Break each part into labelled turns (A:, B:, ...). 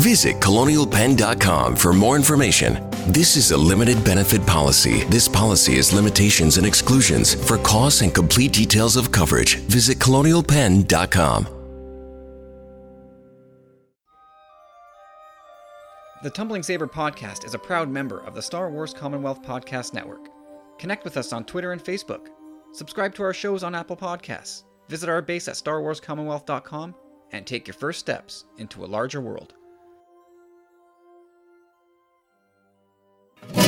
A: Visit colonialpenn.com for more information. This is a limited benefit policy. This policy has limitations and exclusions. For costs and complete details of coverage, visit colonialpenn.com.
B: The Tumbling Saber podcast is a proud member of the Star Wars Commonwealth Podcast Network. Connect with us on Twitter and Facebook. Subscribe to our shows on Apple Podcasts. Visit our base at starwarscommonwealth.com and take your first steps into a larger world. Hey,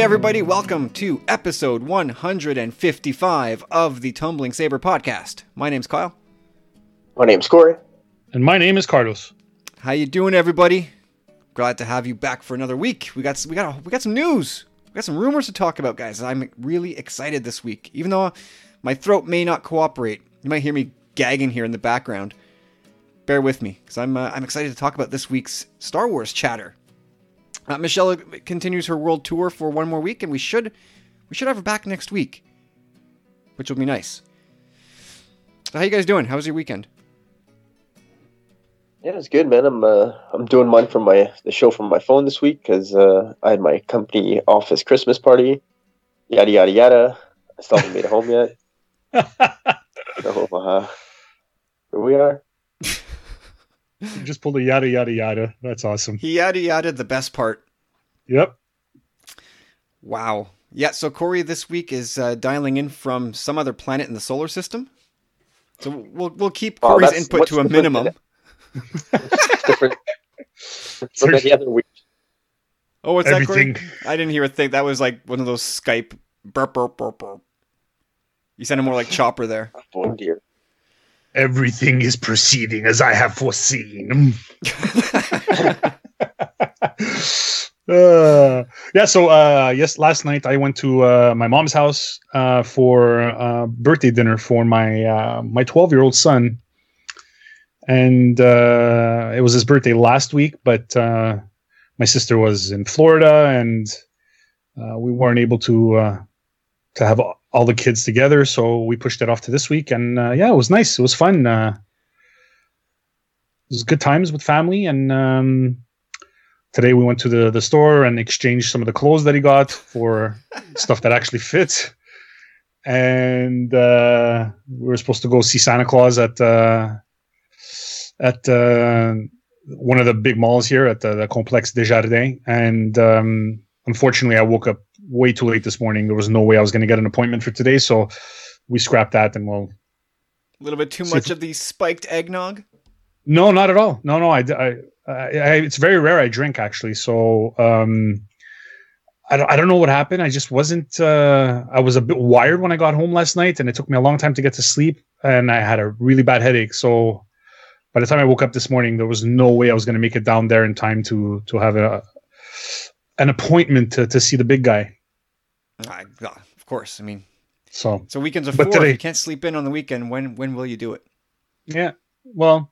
B: everybody, welcome to episode 155 of the Tumbling Saber podcast. My name's Kyle.
C: My name's Corey.
D: And my name is Carlos.
B: How you doing, everybody? Glad to have you back for another week. We got we got we got some news. We got some rumors to talk about, guys. I'm really excited this week, even though my throat may not cooperate. You might hear me gagging here in the background. Bear with me, because I'm uh, I'm excited to talk about this week's Star Wars chatter. Uh, Michelle continues her world tour for one more week, and we should we should have her back next week, which will be nice. So how you guys doing? How was your weekend?
C: Yeah, it's good, man. I'm uh, I'm doing mine from my the show from my phone this week because uh, I had my company office Christmas party. Yada yada yada. I still haven't made it home yet. so uh, here we are.
D: You just pulled a yada yada yada. That's awesome.
B: He yada yada the best part.
D: Yep.
B: Wow. Yeah, so Corey this week is uh, dialing in from some other planet in the solar system. So we'll we'll keep
C: Oh,
B: Corey's
C: that's-
B: input to a
C: different
B: minimum.
C: Than different from any other week.
B: Oh, what's that,
D: Everything.
B: Corey? I didn't hear a thing. That was like one of those Skype burp burp burp burp. You sounded more like Chopper there.
C: Oh dear.
D: Everything is proceeding as I have foreseen. uh, yeah, so uh, yes, last night I went to uh, my mom's house uh, for uh, birthday dinner for my uh, my twelve year old son, and uh, it was his birthday last week. But uh, my sister was in Florida, and uh, we weren't able to uh, to have all the kids together, so we pushed it off to this week. And uh, yeah, it was nice. It was fun. Uh, it was good times with family, and um, today we went to the the store and exchanged some of the clothes that he got for stuff that actually fits. And uh, we were supposed to go see Santa Claus at uh, at uh, one of the big malls here at the, the Complexe Desjardins, and um, unfortunately, I woke up way too late this morning. There was no way I was going to get an appointment for today, so we scrapped that, and we'll.
B: A little bit too much
D: if-
B: of the spiked eggnog.
D: No, not at all. No, no, I, I, I, I it's very rare I drink actually. So, um, I don't, I don't know what happened. I just wasn't. Uh, I was a bit wired when I got home last night, and it took me a long time to get to sleep, and I had a really bad headache. So, by the time I woke up this morning, there was no way I was going to make it down there in time to to have a an appointment to to see the big guy.
B: God, of course. I mean,
D: So,
B: so weekends are
D: But
B: four. If
D: today-
B: you can't sleep in on the weekend, when when will you do it?
D: yeah. Well,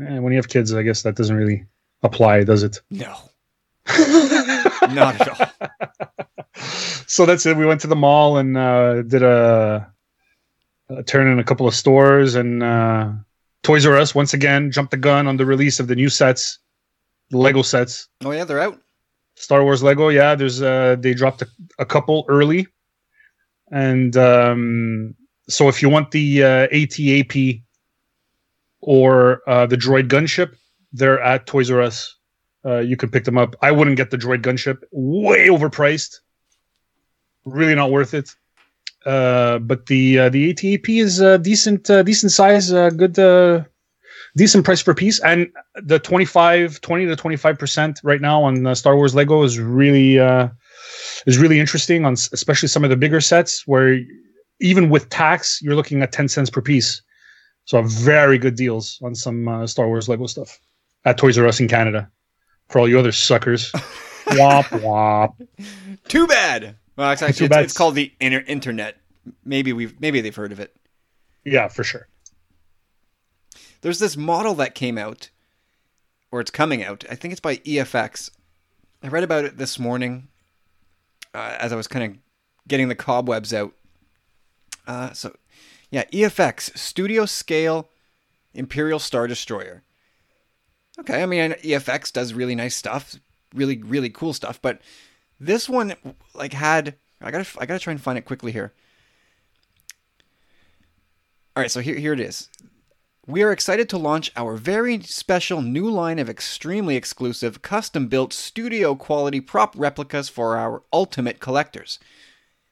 D: eh, when you have kids, I guess that doesn't really apply, does it?
B: No, not at all.
D: so that's it. We went to the mall and uh, did a, a turn in a couple of stores and uh, Toys R Us once again jumped the gun on the release of the new sets, the Lego sets,
B: Oh yeah, they're out.
D: Star Wars Lego. Yeah, there's uh, they dropped a, a couple early, and um, so if you want the uh, ATAP or uh, the droid gunship, They're at Toys R Us. Uh, you can pick them up. I wouldn't get the droid gunship. Way overpriced. Really not worth it. Uh, but the uh, the ATAP is uh, decent uh, decent size, uh, good uh, decent price per piece, and the 25 20 to 25 percent right now on uh, Star Wars Lego is really uh, is really interesting on s- especially some of the bigger sets where even with tax you're looking at 10 cents per piece. So very good deals on some uh, Star Wars Lego stuff at Toys R Us in Canada. For all you other suckers, womp womp.
B: Too bad. Well, it's, actually, it's, it's called the inter- internet. Maybe we've maybe they've heard of it.
D: Yeah, for sure.
B: There's this model that came out, or it's coming out. I think it's by EFX. I read about it this morning uh, as I was kind of getting the cobwebs out. Uh, so, yeah, EFX Studio Scale Imperial Star Destroyer. Okay, I mean EFX does really nice stuff, really really cool stuff, but this one like had I gotta I gotta try and find it quickly here. All right, so here here it is. We are excited to launch our very special new line of extremely exclusive, custom built, studio quality prop replicas for our ultimate collectors.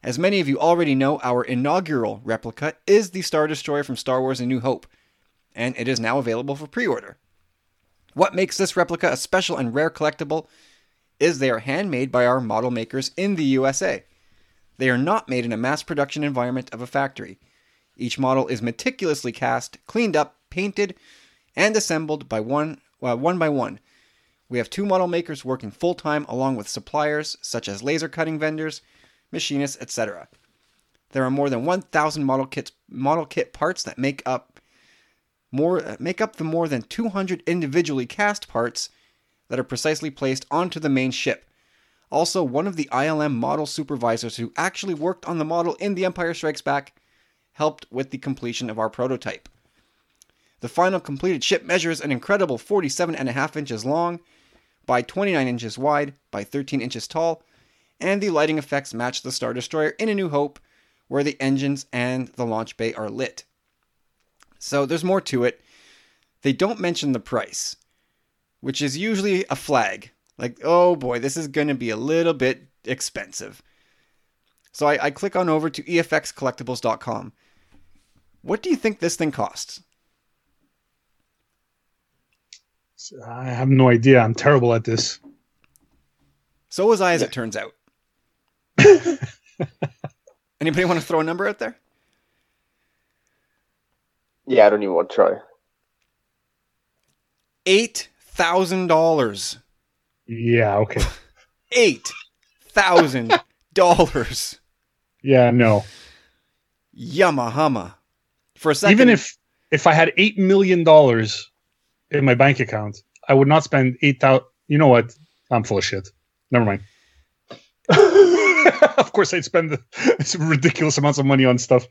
B: As many of you already know, our inaugural replica is the Star Destroyer from Star Wars A New Hope, and it is now available for pre order. What makes this replica a special and rare collectible is they are handmade by our model makers in the USA. They are not made in a mass production environment of a factory. Each model is meticulously cast, cleaned up, painted, and assembled by one, uh, one by one. We have two model makers working full time along with suppliers such as laser cutting vendors, machinists, etc. There are more than 1,000 model kits, model kit parts that make up more make up the more than 200 individually cast parts that are precisely placed onto the main ship. Also, one of the ILM model supervisors who actually worked on the model in The Empire Strikes Back helped with the completion of our prototype. The final completed ship measures an incredible 47.5 inches long by 29 inches wide by 13 inches tall, and the lighting effects match the Star Destroyer in A New Hope, where the engines and the launch bay are lit. So there's more to it. They don't mention the price, which is usually a flag. Like, oh boy, this is going to be a little bit expensive. So I, I click on over to efxcollectibles.com. What do you think this thing costs?
D: I have no idea. I'm terrible at this.
B: So was I, as it turns out. Anybody want to throw a number out there?
C: Yeah, I don't even want to try.
B: Eight thousand dollars.
D: Yeah, okay.
B: Eight thousand dollars.
D: Yeah, no.
B: Yamahama. For a second,
D: Even if if I had eight million dollars in my bank account, I would not spend eight thousand. You know what? I'm full of shit. Never mind. of course, I'd spend ridiculous amounts of money on stuff.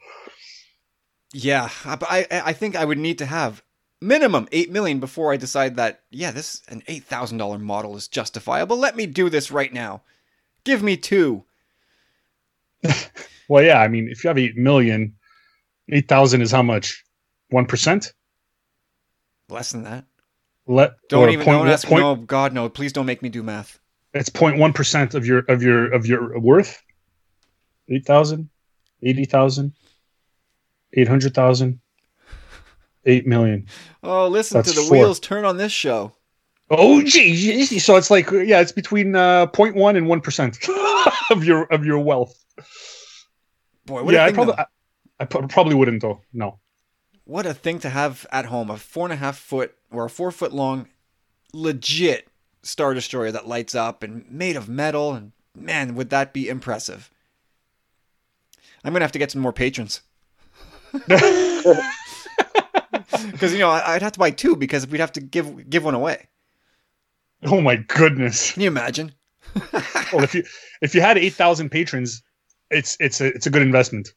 B: Yeah, but I I think I would need to have minimum eight million before I decide that yeah, this an eight thousand dollar model is justifiable. Let me do this right now. Give me two.
D: Well, yeah. I mean, if you have eight million, eight thousand is how much? One percent.
B: Less than that.
D: Let
B: Don't even
D: point-
B: don't ask.
D: point-
B: no, God no. Please don't make me do math.
D: It's 0.1 percent of your of your of your worth. 8,000, 80,000, 800,000, 8 million.
B: Oh, listen
D: That's
B: to the
D: four.
B: wheels turn on this show.
D: Oh, gee. So it's like yeah, it's between uh, 0.1 and one percent of your of your wealth.
B: Boy, what
D: yeah,
B: a
D: I probably. I, I probably wouldn't though. No.
B: What a thing to have at home. A four and a half foot or a four foot long, legit Star Destroyer that lights up and made of metal. And man, would that be impressive. I'm going to have to get some more patrons. Because, you know, I'd have to buy two because we'd have to give give one away.
D: Oh my goodness.
B: Can you imagine?
D: Well, if you if you had 8,000 patrons, it's it's a it's a good investment.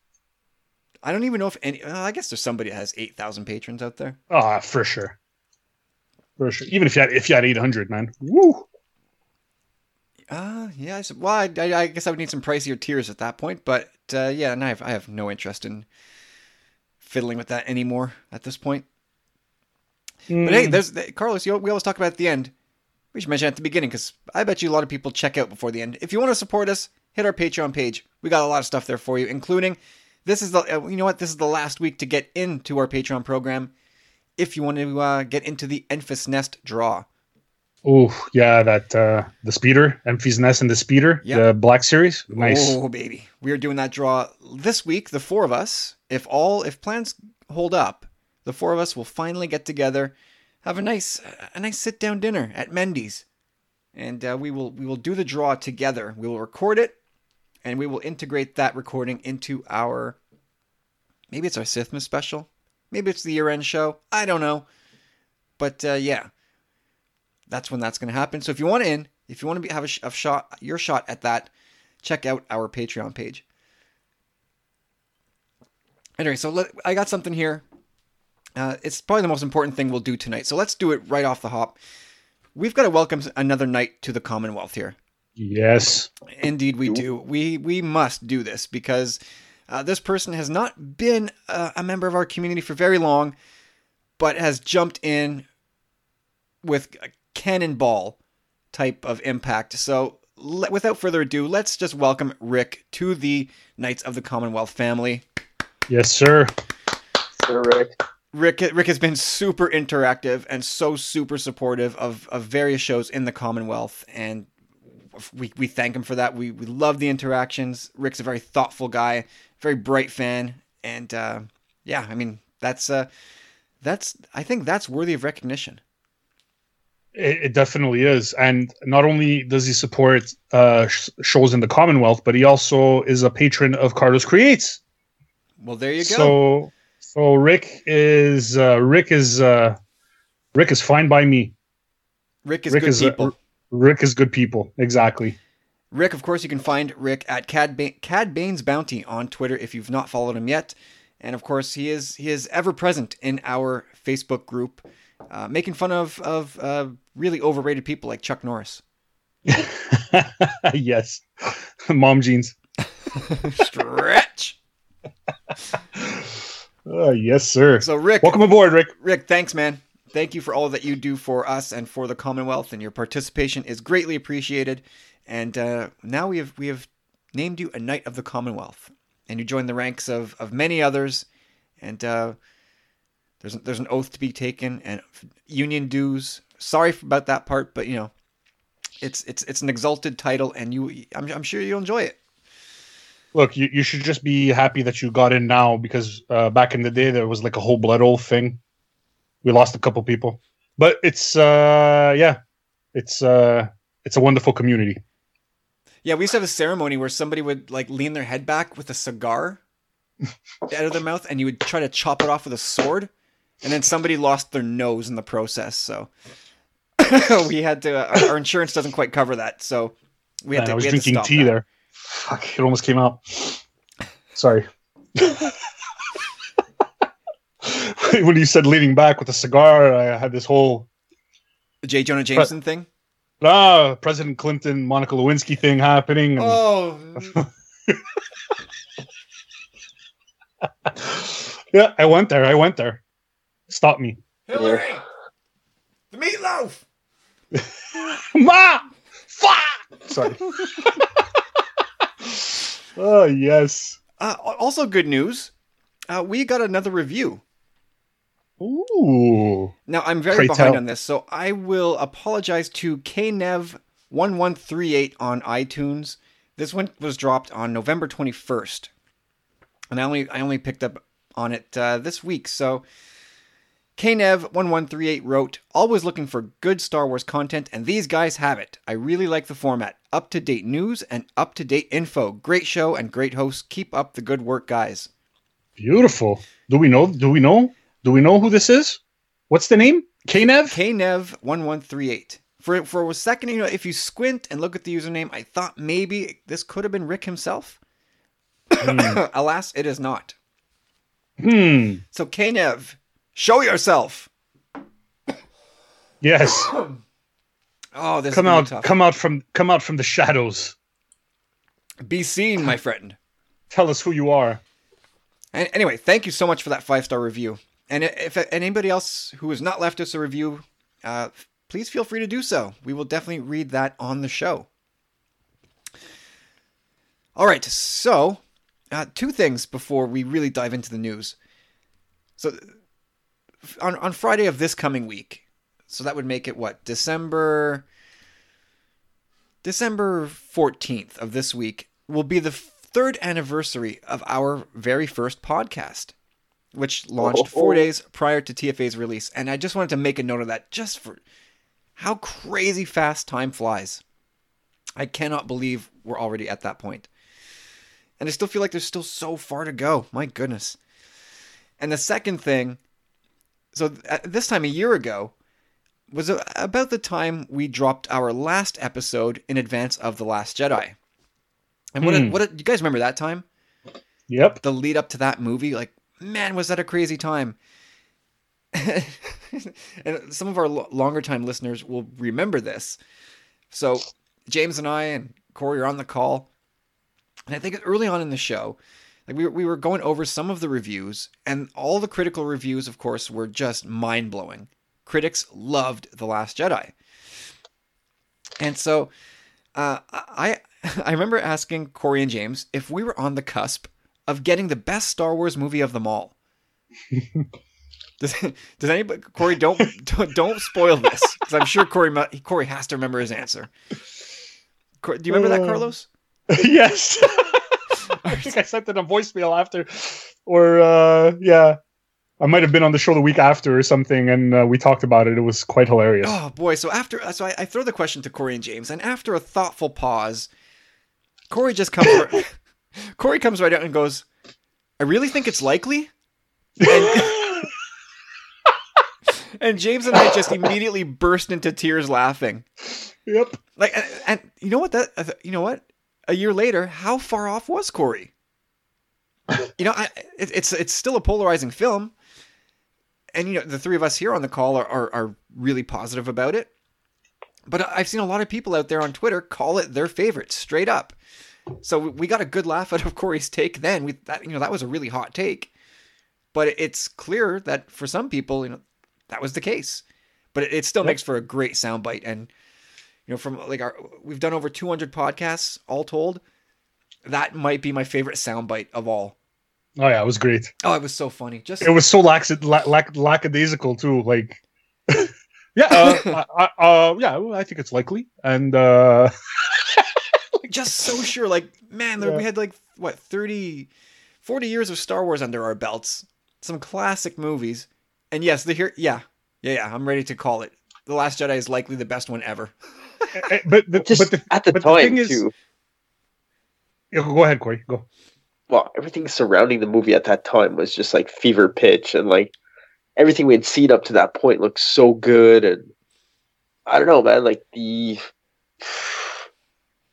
B: I don't even know if any. Well, I guess there's somebody that has 8,000 patrons out there.
D: Ah, for sure. For sure. Even if you had if you had 800, man. Woo.
B: Uh, yeah. I, well, I, I, I guess I would need some pricier tiers at that point. But uh, yeah, and I have, I have no interest in fiddling with that anymore at this point. But hey, there's Carlos. You, we always talk about at the end. We should mention at the beginning because I bet you a lot of people check out before the end. If you want to support us, hit our Patreon page. We got a lot of stuff there for you, including this is the uh, you know what this is the last week to get into our Patreon program. If you want to uh, get into the Enfys Nest draw,
D: Oh yeah, that uh the speeder, Enfys Nest and the speeder,
B: Yeah.
D: the Black Series. Nice.
B: Oh baby, we are doing that draw this week. The four of us, if all if plans hold up, the four of us will finally get together, have a nice a nice sit down dinner at Mendy's, and uh, we will we will do the draw together. We will record it, and we will integrate that recording into our maybe it's our Sithmas special, maybe it's the year end show. I don't know, but uh, yeah, that's when that's going to happen. So if you want in, if you want to be, have a, a shot, your shot at that, check out our Patreon page. Anyway, so let, I got something here. Uh, it's probably the most important thing we'll do tonight. So let's do it right off the hop. We've got to welcome another knight to the Commonwealth here.
D: Yes.
B: Indeed, we do. We we must do this because uh, this person has not been a, a member of our community for very long, but has jumped in with a cannonball type of impact. So, le- without further ado, let's just welcome Rick to the Knights of the Commonwealth family.
D: Yes, sir.
C: Sir Rick.
B: Rick Rick has been super interactive and so super supportive of, of various shows in the Commonwealth and we, we thank him for that. We we love the interactions. Rick's a very thoughtful guy, very bright fan, and uh, yeah, I mean that's uh, that's I think that's worthy of recognition.
D: It, it definitely is. And not only does he support uh, sh- shows in the Commonwealth, but he also is a patron of Carlos Creates.
B: Well, there you go.
D: So, so Rick is uh, Rick is uh, Rick is fine by me.
B: Rick is
D: Rick
B: good
D: is uh,
B: people.
D: Rick is good people. Exactly.
B: Rick, of course, you can find Rick at Cad, ba- Cad Bane's Bounty on Twitter if you've not followed him yet. And of course, he is he is ever present in our Facebook group, uh, making fun of of uh, really overrated people like Chuck Norris.
D: yes, mom jeans.
B: Stretch.
D: Uh, yes, sir.
B: So Rick,
D: Welcome aboard, Rick.
B: Rick, thanks, man. Thank you for all that you do for us and for the Commonwealth, and your participation is greatly appreciated. And uh, now we have we have named you a Knight of the Commonwealth, and you join the ranks of, of many others. And uh, there's there's an oath to be taken and union dues. Sorry about that part, but you know, it's it's it's an exalted title, and you I'm I'm sure you'll enjoy it.
D: Look, you, you should just be happy that you got in now because uh, back in the day there was like a whole blood oath thing. We lost a couple people, but it's uh yeah, it's uh it's a wonderful community.
B: Yeah, we used to have a ceremony where somebody would like lean their head back with a cigar out of their mouth, and you would try to chop it off with a sword, and then somebody lost their nose in the process. So we had to. Our, our insurance doesn't quite cover that, so we had
D: Man,
B: to.
D: I was
B: we had to
D: drinking tea
B: that.
D: there. Fuck, it almost came out. Sorry. when you said leaning back with a cigar, I had this whole
B: J. Jonah Jameson thing.
D: ah President Clinton, Monica Lewinsky thing happening. and-
B: Oh,
D: yeah, I went there. I went there. Stop me,
B: Hillary, the meatloaf.
D: ma. Fuck. Sorry. oh yes.
B: Uh, also, good news. Uh, we got another review.
D: Ooh.
B: Now I'm very
D: Pray
B: behind
D: tell.
B: on this, so I will apologize to KNev1138 on iTunes. This one was dropped on November 21st, and I only I only picked up on it uh, this week. So KNev1138 wrote, "Always looking for good Star Wars content, and these guys have it. I really like the format, up to date news and up to date info. Great show and great hosts. Keep up the good work, guys."
D: Beautiful. Do we know? Do we know? Do we know who this is? What's the name? Knev?
B: KNev1138. For for a second, you know, if you squint and look at the username, I thought maybe this could have been Rick himself. Alas, it is not.
D: Hmm.
B: So Knev, show yourself.
D: Yes.
B: Oh, this
D: come out.
B: tough.
D: Come out from. Come out from the shadows.
B: Be seen, my friend.
D: Tell us who you are.
B: And anyway, thank you so much for that five star review. And if anybody else who has not left us a review, uh, please feel free to do so. We will definitely read that on the show. All right, so uh, two things before we really dive into the news. So on on Friday of this coming week, so that would make it what December December fourteenth of this week will be the third anniversary of our very first podcast, which launched oh. four days prior to TFA's release. And I just wanted to make a note of that, just for how crazy fast time flies. I cannot believe we're already at that point. And I still feel like there's still so far to go. My goodness. And the second thing, so at this time a year ago, was about the time we dropped our last episode in advance of The Last Jedi. And what, hmm. what, you guys remember that time?
D: Yep.
B: The lead up to that movie, like, man, was that a crazy time. and some of our longer time listeners will remember this. So, James and I and Corey are on the call and I think early on in the show, like we, we were going over some of the reviews, and all the critical reviews, of course, were just mind blowing. Critics loved The Last Jedi. And so uh, I, I remember asking Corey and James if we were on the cusp of getting the best Star Wars movie of them all. does, does anybody Corey don't don't, don't spoil this because I'm sure Corey Corey has to remember his answer. Do you remember that, uh, Carlos?
D: yes. I think I sent it a voicemail after, or uh, yeah, I might have been on the show the week after or something, and uh, we talked about it. It was quite hilarious.
B: Oh boy! So after, so I, I throw the question to Corey and James, and after a thoughtful pause, Corey just comes. right, Corey comes right out and goes, "I really think it's likely." And, and James and I just immediately burst into tears laughing.
D: Yep.
B: Like, and, and you know what? That you know what? A year later, how far off was Corey? you know, I, it, it's it's still a polarizing film, and you know the three of us here on the call are, are, are really positive about it. But I've seen a lot of people out there on Twitter call it their favorite, straight up. So we got a good laugh out of Corey's take then. We that you know that was a really hot take, but it's clear that for some people, you know, that was the case. But it, it still yep. makes for a great soundbite, and you know, from like our we've done over 200 podcasts all told. That might be my favorite soundbite of all.
D: Oh yeah, it was great.
B: Oh, it was so funny. Just
D: it was so lax, lack, lack, lackadaisical too. Like, yeah, uh, uh, uh, yeah, I think it's likely, and uh
B: just so sure. Like, man, yeah. we had like what 30, 40 years of Star Wars under our belts, some classic movies, and yes, the here, yeah, yeah, yeah. I'm ready to call it. The Last Jedi is likely the best one ever.
D: Eh, but the,
C: Just
D: but
C: the, at the time the too.
D: Is, go ahead, Corey. Go.
C: Well, everything surrounding the movie at that time was just like fever pitch, and like everything we had seen up to that point looked so good, and I don't know, man. Like the,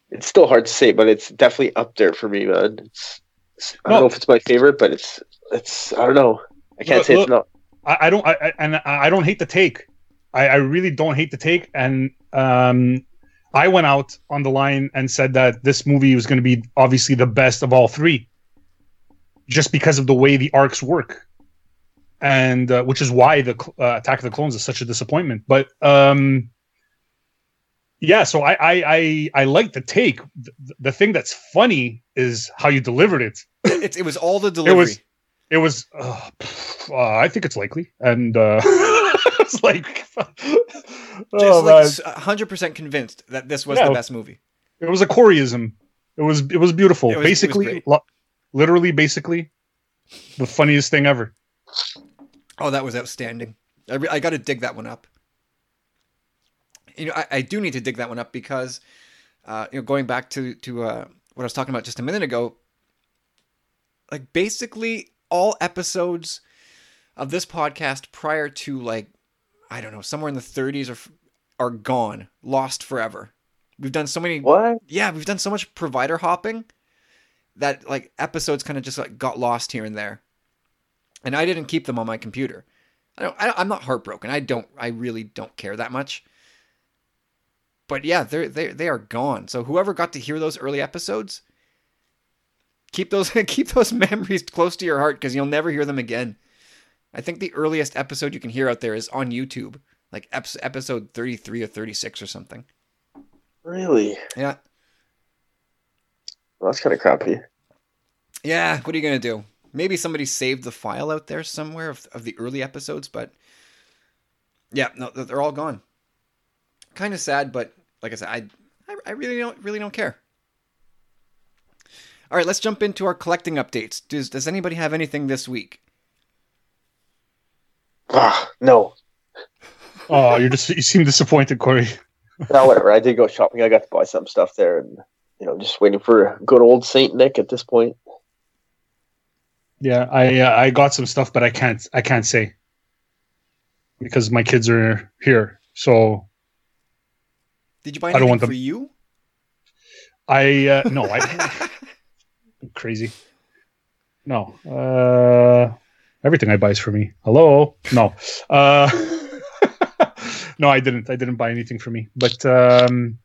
C: it's still hard to say, but it's definitely up there for me, man. It's, it's I don't know if it's my favorite, but it's it's I don't know. I can't look, say it's not.
D: I, I don't. I, and I don't hate the take. I, I really don't hate the take, and um, I went out on the line and said that this movie was going to be obviously the best of all three, just because of the way the arcs work, and uh, which is why the uh, Attack of the Clones is such a disappointment. But um, yeah, so I I I, I like the take. The, the, thing that's funny is how you delivered it.
B: It, it was all the delivery.
D: It was. It was. Uh, I think it's likely, and. Uh, it's like,
B: just like hundred percent convinced that this was yeah, the best movie.
D: It was a Coreyism. It was it was beautiful. It was, basically, lo- literally, basically, the funniest thing ever.
B: Oh, that was outstanding. I, re- I got to dig that one up. You know, I, I do need to dig that one up because, uh, you know, going back to to uh, what I was talking about just a minute ago. Like basically all episodes of this podcast prior to like I don't know, somewhere in the 30s are are gone, lost forever. We've done so many
C: What?
B: Yeah, we've done so much provider hopping that like episodes kind of just like got lost here and there. And I didn't keep them on my computer. I don't, I am not heartbroken. I don't I really don't care that much. But yeah, they're they they are gone. So whoever got to hear those early episodes, keep those keep those memories close to your heart because you'll never hear them again. I think the earliest episode you can hear out there is on YouTube, like episode 33 or 36 or something.
C: Really?
B: Yeah.
C: Well, that's kind of crappy.
B: Yeah, what are you going to do? Maybe somebody saved the file out there somewhere of, of the early episodes, but yeah, no, they're all gone. Kind of sad, but like I said, I, I, I really don't really don't care. All right, let's jump into our collecting updates. Does Does anybody have anything this week?
C: Ah, no.
D: Oh, you're just you seem disappointed, Corey.
C: no, whatever. I did go shopping. I got to buy some stuff there, and you know, just waiting for good old Saint Nick at this point.
D: Yeah, I uh, I got some stuff, but I can't I can't say because my kids are here. So
B: Did you buy
D: I don't
B: anything
D: want
B: for
D: them-
B: you?
D: I uh, no I crazy. No, uh, everything I buy is for me. Hello, no, uh, no, I didn't. I didn't buy anything for me. But um,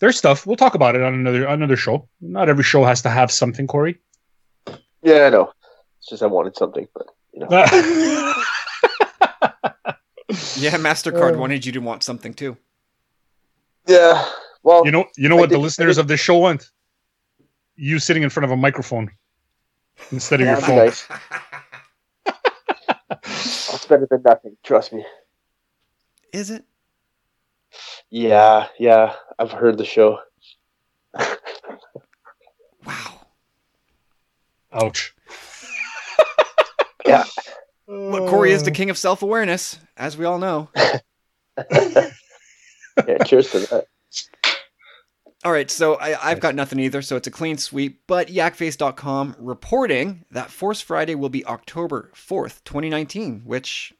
D: there's stuff. We'll talk about it on another another show. Not every show has to have something, Corey.
C: Yeah, I know. It's just I wanted something, but you know,
B: Yeah, Mastercard
D: Uh.
B: wanted you to want something too.
C: yeah. Well,
D: you know, you know
C: I
D: what the
C: did- I
D: listeners of this show want? You sitting in front of a microphone instead of
C: yeah,
D: your
C: that'd
D: phone.
C: nice. That's better than nothing. Trust me.
B: Is it?
C: Yeah, yeah. I've heard the show.
B: Wow.
D: Ouch.
C: Yeah.
B: Well, Corey is the king of self awareness, as we all know.
C: Yeah. Cheers to that.
B: All right, so I, I've got nothing either, so it's a clean sweep. But yakface.com reporting that Force Friday will be October 4th, 2019, which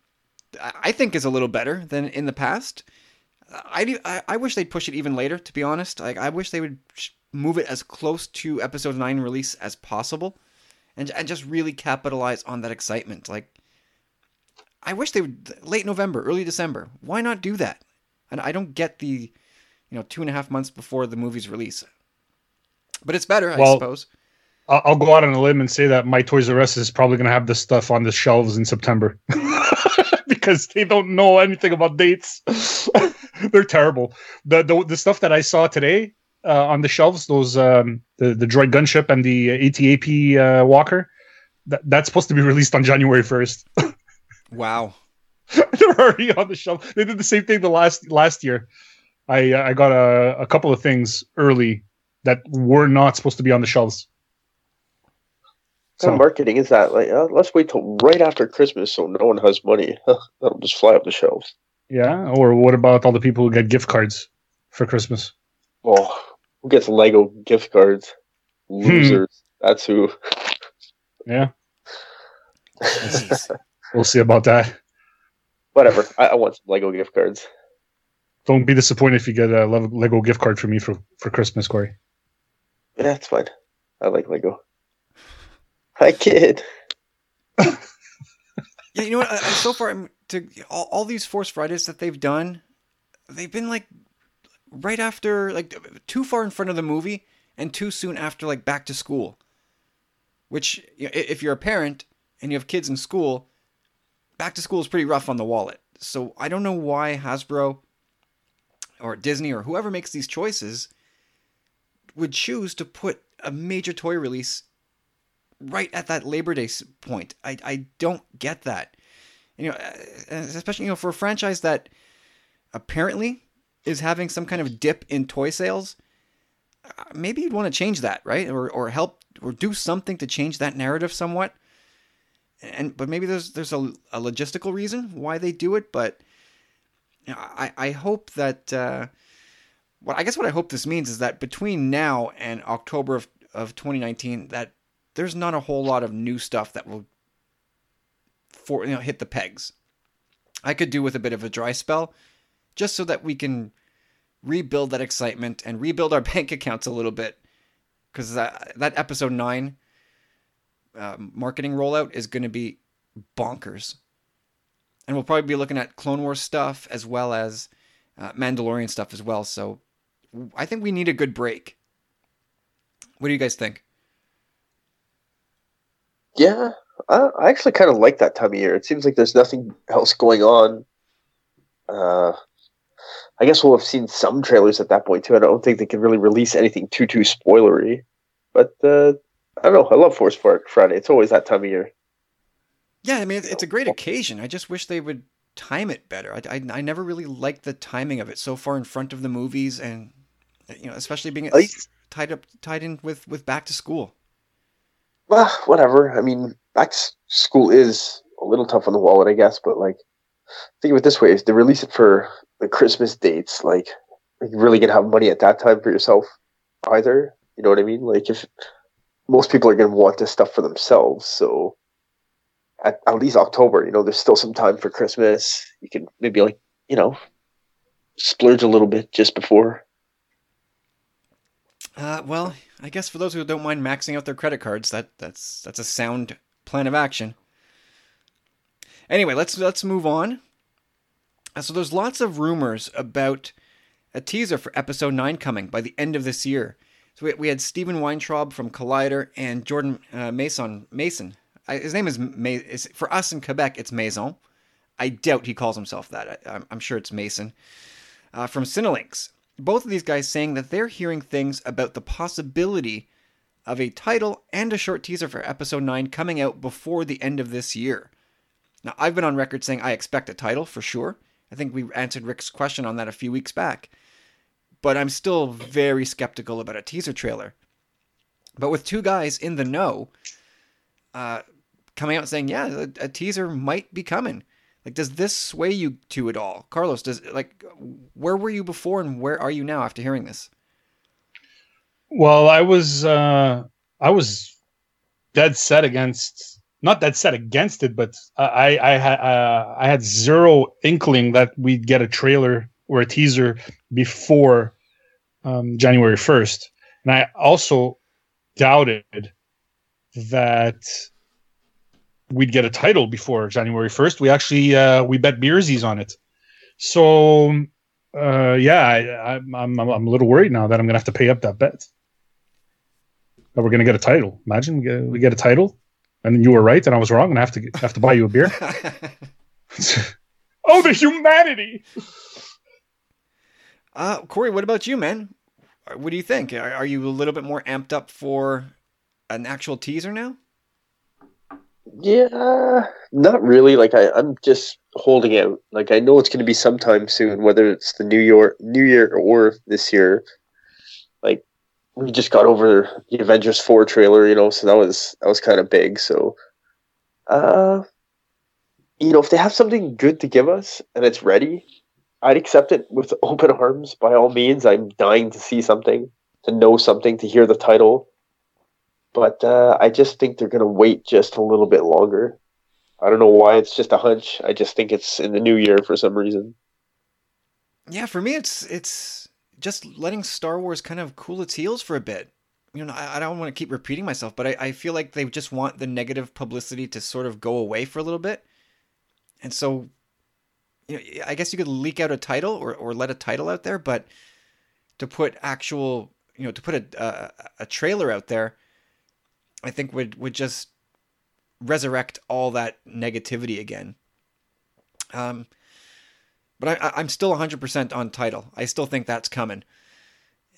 B: I I think is a little better than in the past. I, do, I, I wish they'd push it even later, to be honest. Like I wish they would move it as close to Episode 9 release as possible and, and just really capitalize on that excitement. Like, I wish they would, late November, early December. Why not do that? And I don't get the you know, two and a half months before the movie's release. But it's better, I
D: Well-
B: suppose.
D: I'll, I'll go out on a limb and say that my Toys R Us is probably going to have this stuff on the shelves in September because they don't know anything about dates. They're terrible. The, the the stuff that I saw today uh, on the shelves, those um, the the droid gunship and the ATAP uh, Walker, that, that's supposed to be released on January first.
B: Wow.
D: They're already on the shelf. They did the same thing the last last year. I uh, I got a, a couple of things early that were not supposed to be on the shelves.
C: What kind of marketing is that? Like, uh, let's wait till right after Christmas so no one has money. That'll just fly up the shelves.
D: Yeah, or what about all the people who get gift cards for Christmas?
C: Oh, who gets Lego gift cards? Losers. That's who.
D: Yeah, we'll see about that.
C: Whatever. I, I want some Lego gift cards.
D: Don't be disappointed if you get a Lego gift card from me for, for Christmas, Corey.
C: Yeah, it's fine. I like Lego. Hi, kid.
B: yeah, you know what? I, I, so far, I'm, to all, all these Force Fridays that they've done, they've been like right after, like too far in front of the movie and too soon after, like back to school. Which, you know, if you're a parent and you have kids in school, back to school is pretty rough on the wallet. So I don't know why Hasbro or Disney or whoever makes these choices would choose to put a major toy release right at that Labor Day point. I, I don't get that. You know, uh, especially you know for a franchise that apparently is having some kind of dip in toy sales. uh, Maybe you'd want to change that, right? Or or help or do something to change that narrative somewhat. And but maybe there's there's a, a logistical reason why they do it, but I I hope that uh, what I guess what I hope this means is that between now and October of of 2019 that there's not a whole lot of new stuff that will for you know hit the pegs. I could do with a bit of a dry spell just so that we can rebuild that excitement and rebuild our bank accounts a little bit cuz that that episode 9 uh, marketing rollout is going to be bonkers. And we'll probably be looking at Clone Wars stuff as well as uh, Mandalorian stuff as well. So I think we need a good break. What do you guys think?
C: Yeah, I, I actually kind of like that time of year. It seems like there's nothing else going on. Uh, I guess we'll have seen some trailers at that point too. I don't think they can really release anything too too spoilery. But uh, I don't know. I love Force Park Friday. It's always that time of year.
B: Yeah, I mean it's, it's a great oh. occasion. I just wish they would time it better. I, I, I never really liked the timing of it so far in front of the movies, and you know, especially being tied up tied in with with back to school.
C: Well, whatever. I mean, back to school is a little tough on the wallet, I guess. But like, think of it this way: if they release it for the Christmas dates, like, you really gonna have money at that time for yourself either. You know what I mean? Like, if most people are gonna want this stuff for themselves, so at, at least October, you know, there's still some time for Christmas. You can maybe like, you know, splurge a little bit just before.
B: Uh, well, I guess for those who don't mind maxing out their credit cards, that that's that's a sound plan of action. Anyway, let's let's move on. Uh, so there's lots of rumors about a teaser for episode 9 coming by the end of this year. So we, we had Steven Weintraub from Collider and Jordan uh, Mason Mason I, his name is, is for us in Quebec. It's Maison. I doubt he calls himself that. I, am sure it's Mason. Uh, from Cinelinx. Both of these guys saying that they're hearing things about the possibility of a title and a short teaser for episode 9 coming out before the end of this year. Now, I've been on record saying I expect a title for sure. I think we answered Rick's question on that a few weeks back. But I'm still very skeptical about a teaser trailer. But with two guys in the know, uh, coming out saying, yeah, a, a teaser might be coming. Like, does this sway you to it all, Carlos? Does like, where were you before, and where are you now after hearing this?
D: Well, I was uh, I was dead set against not dead set against it, but I I had uh, I had zero inkling that we'd get a trailer or a teaser before um, January first, and I also doubted that we'd get a title before January 1st. We actually uh, we bet beersies on it. So uh, yeah, I, am I'm, I'm a little worried now that I'm gonna have to pay up that bet. That we're gonna get a title. Imagine we get, we get a title, and you were right, and I was wrong, and I have to have to buy you a beer. oh, the humanity!
B: Uh, Corey, what about you, man? What do you think? Are, are you a little bit more amped up for an actual teaser now?
C: Yeah, not really. Like I, I'm just holding out. Like I know it's going to be sometime soon, whether it's the New York New Year or this year. Like we just got over the Avengers four trailer, you know, so that was that was kind of big. So, uh, you know, if they have something good to give us and it's ready, I'd accept it with open arms. By all means, I'm dying to see something, to know something, to hear the title but uh, I just think they're going to wait just a little bit longer. I don't know why. It's just a hunch. I just think it's in the new year for some reason.
B: Yeah, for me, it's it's just letting Star Wars kind of cool its heels for a bit. You know, I, I don't want to keep repeating myself, but I, I feel like they just want the negative publicity to sort of go away for a little bit. And so, you know, I guess you could leak out a title or, or let a title out there, but to put actual, you know, to put a, a, a trailer out there, I think would would just resurrect all that negativity again. Um, but I, I'm still 100% on title. I still think that's coming.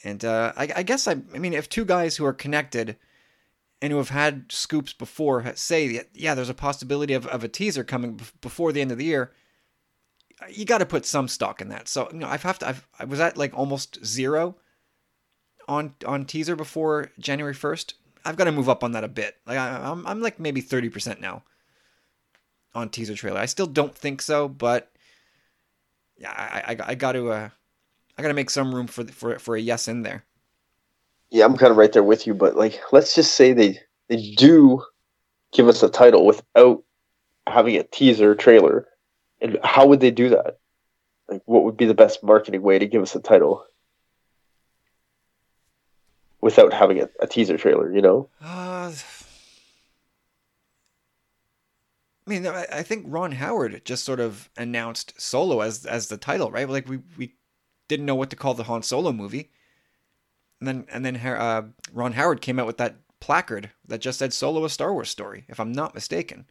B: And uh, I, I, guess I, I mean, if two guys who are connected and who have had scoops before say, yeah, there's a possibility of, of a teaser coming before the end of the year, you got to put some stock in that. So you know, I've have to. I've, I was at like almost zero on on teaser before January 1st. I've got to move up on that a bit. Like I, am I'm, I'm like maybe thirty percent now on teaser trailer. I still don't think so, but yeah, I I, I got to uh, I got to make some room for for for a yes in there.
C: Yeah, I'm kind of right there with you, but like, let's just say they they do give us a title without having a teaser trailer, and how would they do that? Like, what would be the best marketing way to give us a title? Without having a, a teaser trailer, you know? Uh,
B: I mean, I think Ron Howard just sort of announced Solo as as the title, right? Like we we didn't know what to call the Han Solo movie, and then and then uh, Ron Howard came out with that placard that just said "Solo: A Star Wars Story," if I'm not mistaken,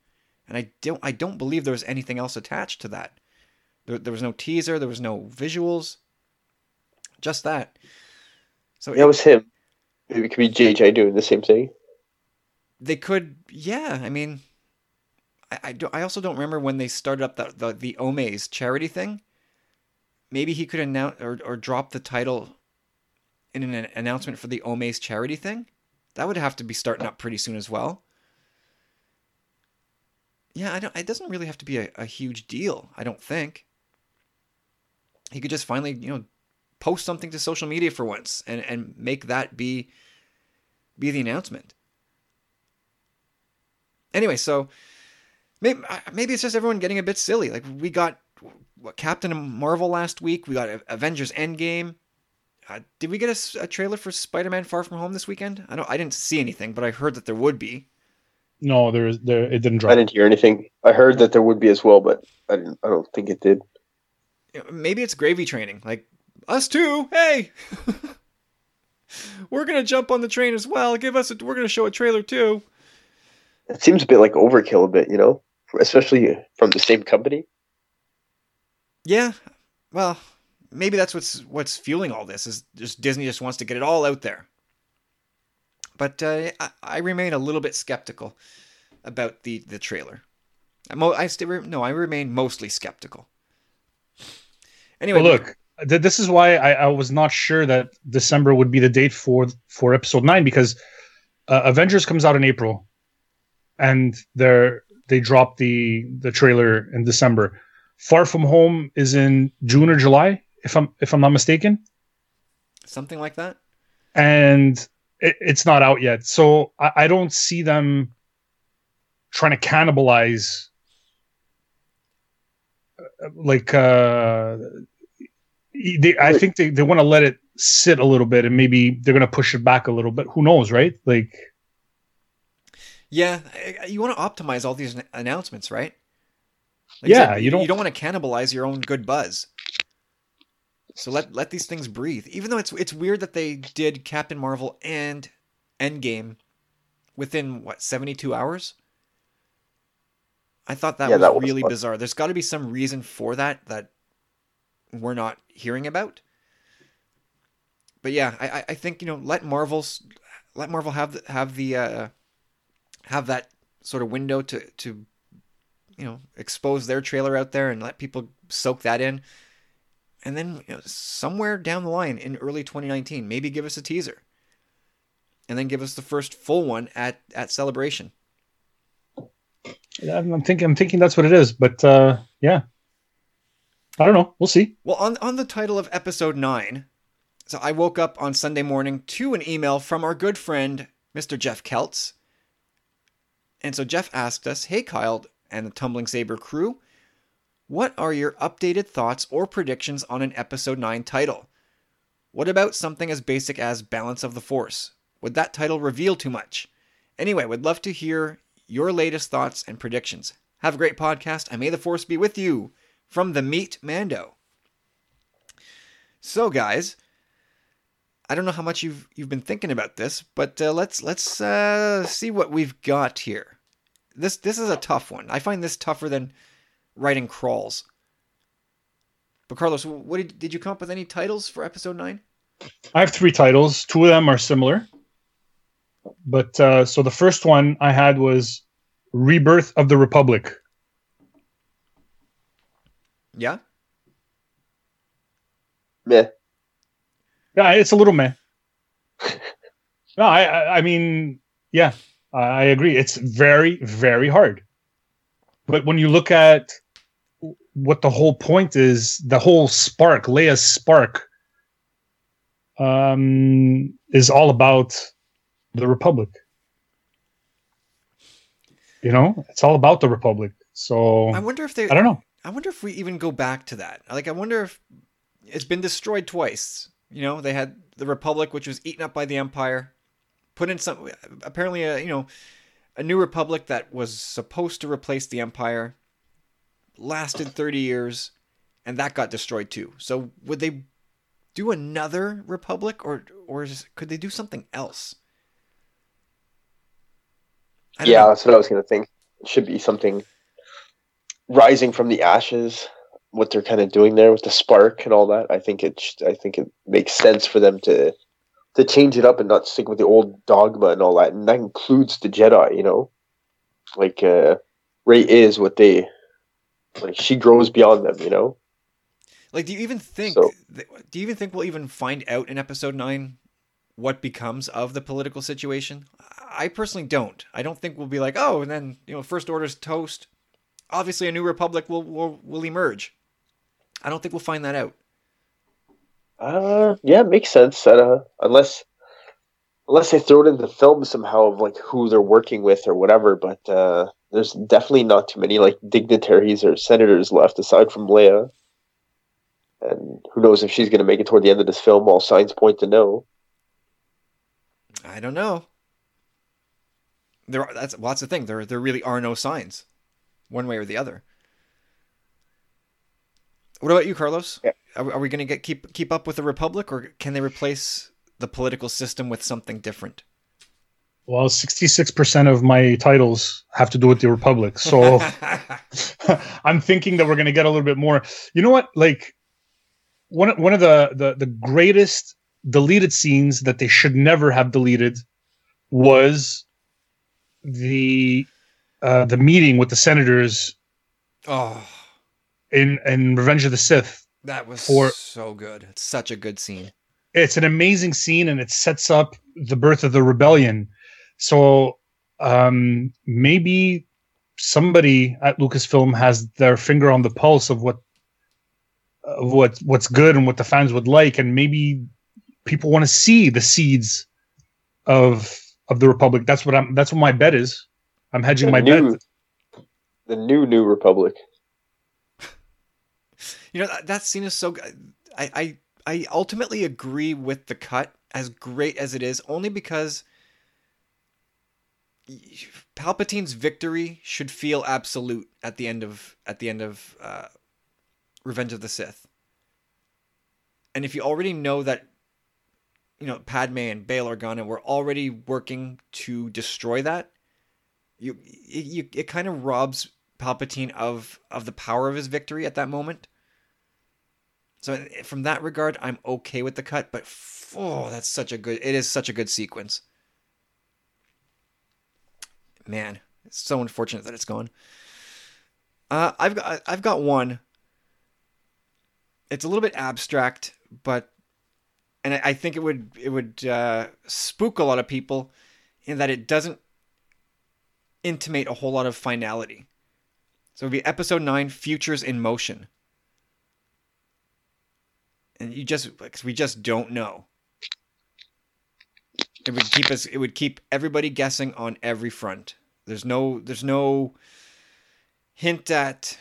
B: and I don't I don't believe there was anything else attached to that. There, there was no teaser, there was no visuals, just that. So
C: Yeah, it was him. It could be JJ doing the same thing.
B: they could yeah i mean i I, do, I also don't remember when they started up the the, the Omaze charity thing. Maybe he could announce or, or drop the title in an announcement for the Omaze charity thing. That would have to be starting up pretty soon as well. Yeah i don't it doesn't really have to be a, a huge deal i don't think. He could just finally you know post something to social media for once and and make that be be the announcement anyway, so maybe maybe it's just everyone getting a bit silly. Like we got what Captain Marvel last week. We got Avengers Endgame. Uh, did we get a, a, trailer for Spider-Man Far From Home this weekend? I don't. I didn't see anything, but I heard that there would be.
D: No, there is there. It didn't drop.
C: I didn't hear anything. I heard that there would be as well, but I didn't. I don't think it did.
B: Maybe it's gravy training. Like us too. Hey, we're gonna jump on the train as well. Give us. A, we're gonna show a trailer too
C: it seems a bit like overkill a bit, you know, especially from the same company.
B: Yeah, well, maybe that's what's what's fueling all this is just Disney just wants to get it all out there. But uh, I, I, remain a little bit skeptical about the the trailer. Mo- I still no, I remain mostly skeptical.
D: Anyway, well, look, this is why I, I, was not sure that December would be the date for for episode nine because uh, Avengers comes out in April and they're they dropped the the trailer in December. Far From Home is in June or July, if I'm if I'm not mistaken.
B: Something like that.
D: And it, it's not out yet, so I, I don't see them trying to cannibalize uh, like uh they, I think they, they want to let it sit a little bit and maybe they're going to push it back a little bit. Who knows, right? Like
B: yeah, you want to optimize all these announcements, right?
D: Like yeah, said,
B: you
D: don't
B: you don't want to cannibalize your own good buzz. So let let these things breathe. Even though it's it's weird that they did Captain Marvel and Endgame within what 72 hours. I thought that yeah, was that really was bizarre. There's got to be some reason for that that we're not hearing about. But yeah, I I think you know let Marvel's let Marvel have the, have the uh, have that sort of window to to you know expose their trailer out there and let people soak that in. And then you know, somewhere down the line in early 2019 maybe give us a teaser. And then give us the first full one at at celebration.
D: I'm thinking i'm thinking that's what it is but uh yeah i don't know we'll see
B: well on on the title of episode 9 so i woke up on sunday morning to an email from our good friend mr jeff keltz and so Jeff asked us, Hey, Kyle and the Tumbling Saber crew, what are your updated thoughts or predictions on an episode 9 title? What about something as basic as Balance of the Force? Would that title reveal too much? Anyway, would love to hear your latest thoughts and predictions. Have a great podcast, and may the Force be with you from the Meat Mando. So, guys, I don't know how much you've you've been thinking about this, but uh, let's let's uh, see what we've got here. This this is a tough one. I find this tougher than writing crawls. But Carlos, what did, did you come up with any titles for episode nine?
D: I have three titles. Two of them are similar. But uh, so the first one I had was Rebirth of the Republic.
B: Yeah.
C: Yeah.
D: Yeah, it's a little meh. no, I, I mean, yeah, I agree. It's very, very hard. But when you look at what the whole point is, the whole spark, Leia's spark, um, is all about the Republic. You know, it's all about the Republic. So
B: I wonder if they.
D: I don't know.
B: I wonder if we even go back to that. Like, I wonder if it's been destroyed twice. You know, they had the Republic, which was eaten up by the Empire, put in some apparently a you know a new Republic that was supposed to replace the Empire, lasted thirty years, and that got destroyed too. So would they do another Republic, or or could they do something else?
C: yeah, know. that's what I was going to think. It should be something rising from the ashes. What they're kind of doing there with the spark and all that. I think it. I think it makes sense for them to to change it up and not stick with the old dogma and all that. And that includes the Jedi. You know, like uh, Rey is what they like. She grows beyond them. You know.
B: Like, do you even think? So, do you even think we'll even find out in Episode Nine what becomes of the political situation? I personally don't. I don't think we'll be like, oh, and then you know, First Order's toast. Obviously, a new republic will will, will emerge. I don't think we'll find that out.
C: Uh, yeah, it makes sense. Uh, unless unless they throw it into the film somehow of like who they're working with or whatever. But uh, there's definitely not too many like dignitaries or senators left aside from Leia. And who knows if she's going to make it toward the end of this film? All signs point to no.
B: I don't know. There, are, that's well, that's the thing. There, there really are no signs, one way or the other. What about you, Carlos? Yeah. Are, are we going to get keep keep up with the Republic, or can they replace the political system with something different?
D: Well, 66% of my titles have to do with the Republic. So I'm thinking that we're going to get a little bit more. You know what? Like one one of the, the the greatest deleted scenes that they should never have deleted was the uh, the meeting with the senators.
B: Oh,
D: in in Revenge of the Sith.
B: That was for, so good. It's such a good scene.
D: It's an amazing scene, and it sets up the birth of the rebellion. So um, maybe somebody at Lucasfilm has their finger on the pulse of what of what what's good and what the fans would like, and maybe people want to see the seeds of of the Republic. That's what I'm. That's what my bet is. I'm hedging the my
C: new,
D: bet.
C: The new New Republic.
B: You know that, that scene is so good. I, I I ultimately agree with the cut, as great as it is, only because Palpatine's victory should feel absolute at the end of at the end of uh, Revenge of the Sith. And if you already know that, you know, Padme and Bail Organa were already working to destroy that, you, you it kind of robs Palpatine of of the power of his victory at that moment. So from that regard, I'm okay with the cut, but oh, that's such a good. It is such a good sequence. Man, it's so unfortunate that it's gone. Uh, I've got I've got one it's a little bit abstract, but and I, I think it would it would uh, spook a lot of people in that it doesn't intimate a whole lot of finality. So it'd be episode nine, Futures in Motion, and you just because we just don't know. It would keep us. It would keep everybody guessing on every front. There's no. There's no hint at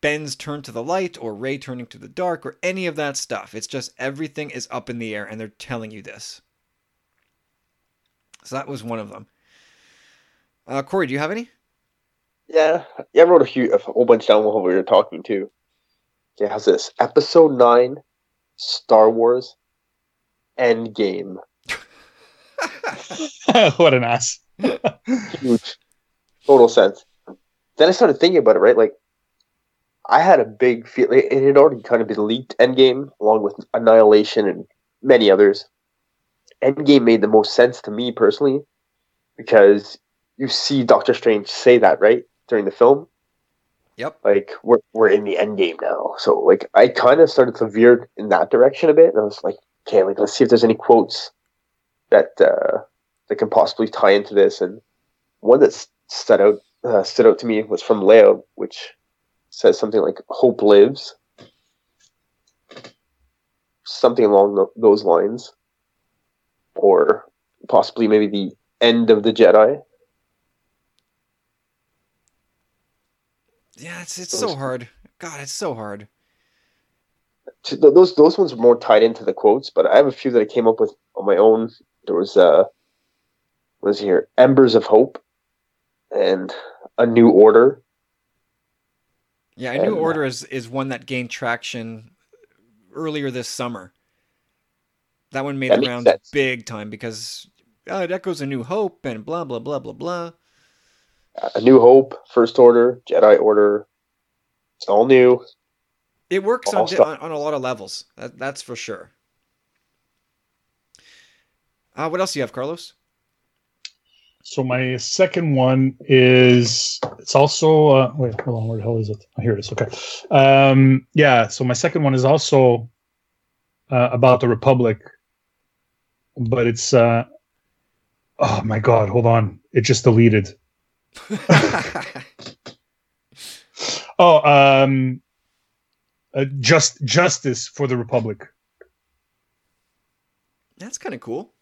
B: Ben's turn to the light or Rey turning to the dark or any of that stuff. It's just everything is up in the air and they're telling you this. So that was one of them. Uh, Corey, do you have any?
C: Yeah, yeah, I wrote a, few, a whole bunch down while we were talking too. Okay, how's this? Episode 9, Star Wars, Endgame.
D: what an ass.
C: Huge. Total sense. Then I started thinking about it, right? Like, I had a big feel. It had already kind of been leaked. Endgame, along with Annihilation and many others. Endgame made the most sense to me personally because you see Doctor Strange say that right during the film.
B: Yep.
C: Like we're we're in the end game now. So like I kind of started to veer in that direction a bit, and I was like, okay, like let's see if there's any quotes that uh, that can possibly tie into this. And one that stood out uh, stood out to me was from Leo, which says something like "Hope lives," something along those lines, or possibly maybe the end of the Jedi.
B: Yeah, it's it's those, so hard. God, it's so hard.
C: Those those ones are more tied into the quotes, but I have a few that I came up with on my own. There was uh, was here embers of hope, and a new order,
B: yeah, a new order is is one that gained traction earlier this summer. That one made that the rounds sense. big time because oh, it echoes a new hope and blah blah blah blah blah.
C: A New Hope, First Order, Jedi Order. It's all new.
B: It works on, di- on on a lot of levels. That, that's for sure. Uh, what else do you have, Carlos?
D: So my second one is it's also uh, wait hold on where the hell is it? Oh, here it is. Okay, um, yeah. So my second one is also uh, about the Republic, but it's uh, oh my god, hold on, it just deleted. Oh, um, uh, just justice for the Republic.
B: that's kind of cool.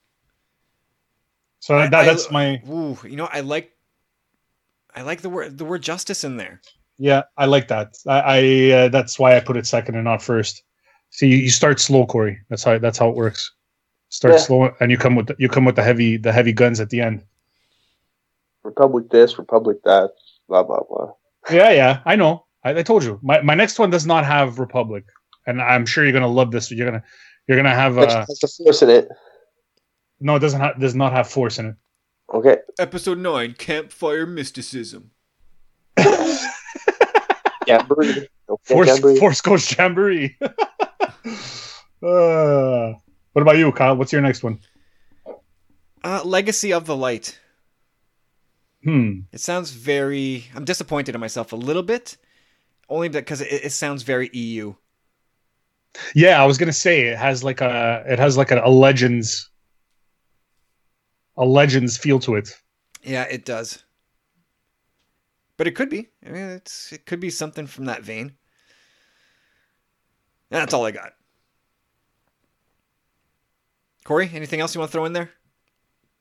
D: So
B: I-
D: that,
B: I-
D: that's my
B: Ooh, you know, I like, I like the word the word justice in there.
D: Yeah, I like that. I, I uh, that's why I put it second and not first. See, you, you start slow, Corey. That's how that's how it works. Start
C: Yeah.
D: slow, and you come with the, you come with the heavy the heavy guns at the end.
C: Republic this, Republic that, blah blah blah.
D: Yeah, yeah, I know. I, I told you. My my next one does not have Republic, and I'm sure you're gonna love this. You're gonna you're gonna have
C: Which
D: uh,
C: has the force in it.
D: no, it doesn't have does not have force in it.
C: Okay.
B: Episode nine: Campfire Mysticism.
C: Jamboree.
D: Force
C: jamboree.
D: Force Ghost Jamboree. uh, what about you, Kyle? What's your next one?
B: Uh, Legacy of the Light.
D: Hmm.
B: It sounds very. I'm disappointed in myself a little bit, only because it, it sounds very EU.
D: Yeah, I was gonna say it has like a it has like a, a legends a legends feel to it.
B: Yeah, it does. But it could be. I mean, it's it could be something from that vein. That's all I got. Corey, anything else you want to throw in there?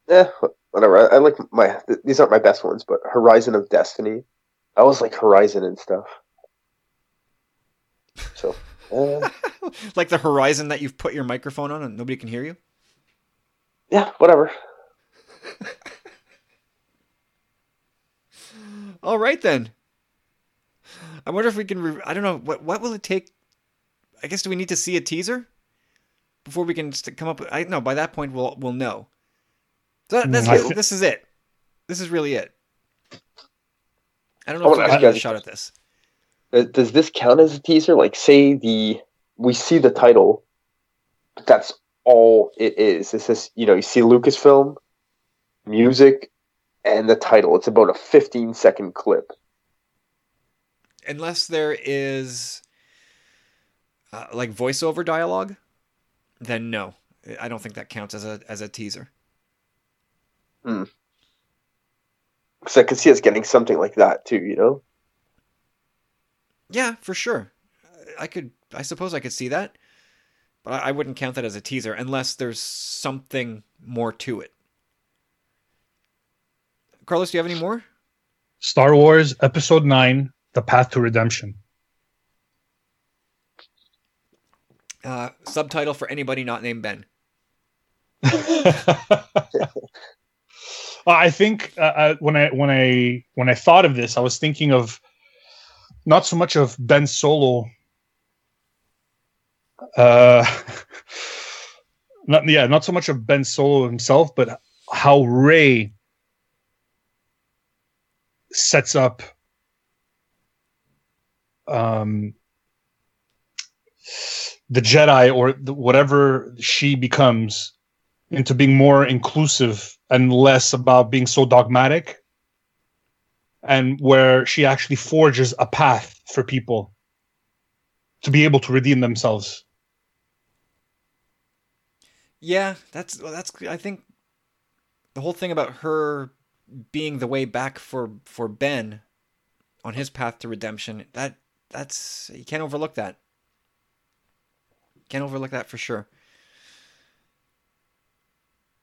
C: Yeah, whatever. I, I like my. th- These aren't my best ones, but Horizon of Destiny. I was like Horizon and stuff. So, uh,
B: like the horizon that you've put your microphone on and nobody can hear you?
C: yeah, whatever.
B: All right then. I wonder if we can. Re- I don't know what what will it take. I guess do we need to see a teaser before we can st- come up? With, I no. By that point, we'll we'll know. So that, that's
D: Mm, I
B: it. this is it. This is really it. I don't
C: I
B: know if
C: wanna
B: we
C: ask
B: got
C: you
B: a
C: guys a
B: shot at this.
C: Uh, Does this count as a teaser? Like, say the we see the title, but that's all it is. This is you know you see Lucasfilm, music, and the title. It's about a 15 second clip.
B: Unless there is uh, like voiceover dialogue, then no. I don't think that counts as a as a teaser.
C: Because I could see us getting something like that too. You know.
B: Yeah, for sure. I could. I suppose I could see that, but I I wouldn't count that as a teaser unless there's something more to it. Carlos, do you have any more?
D: Star Wars Episode Nine: The Path to Redemption.
B: Uh, subtitle for anybody not named Ben.
D: I think uh, uh, when I when I when I thought of this, I was thinking of not so much of Ben Solo. Uh, not yeah, not so much of Ben Solo himself, but how Rey sets up um the Jedi or the, whatever she becomes into being more inclusive and less about being so dogmatic and where she actually forges a path for people to be able to redeem themselves
B: Yeah, that's that's. I think the whole thing about her being the way back for for Ben on his path to redemption. That that's you can't overlook that. Can't overlook that for sure.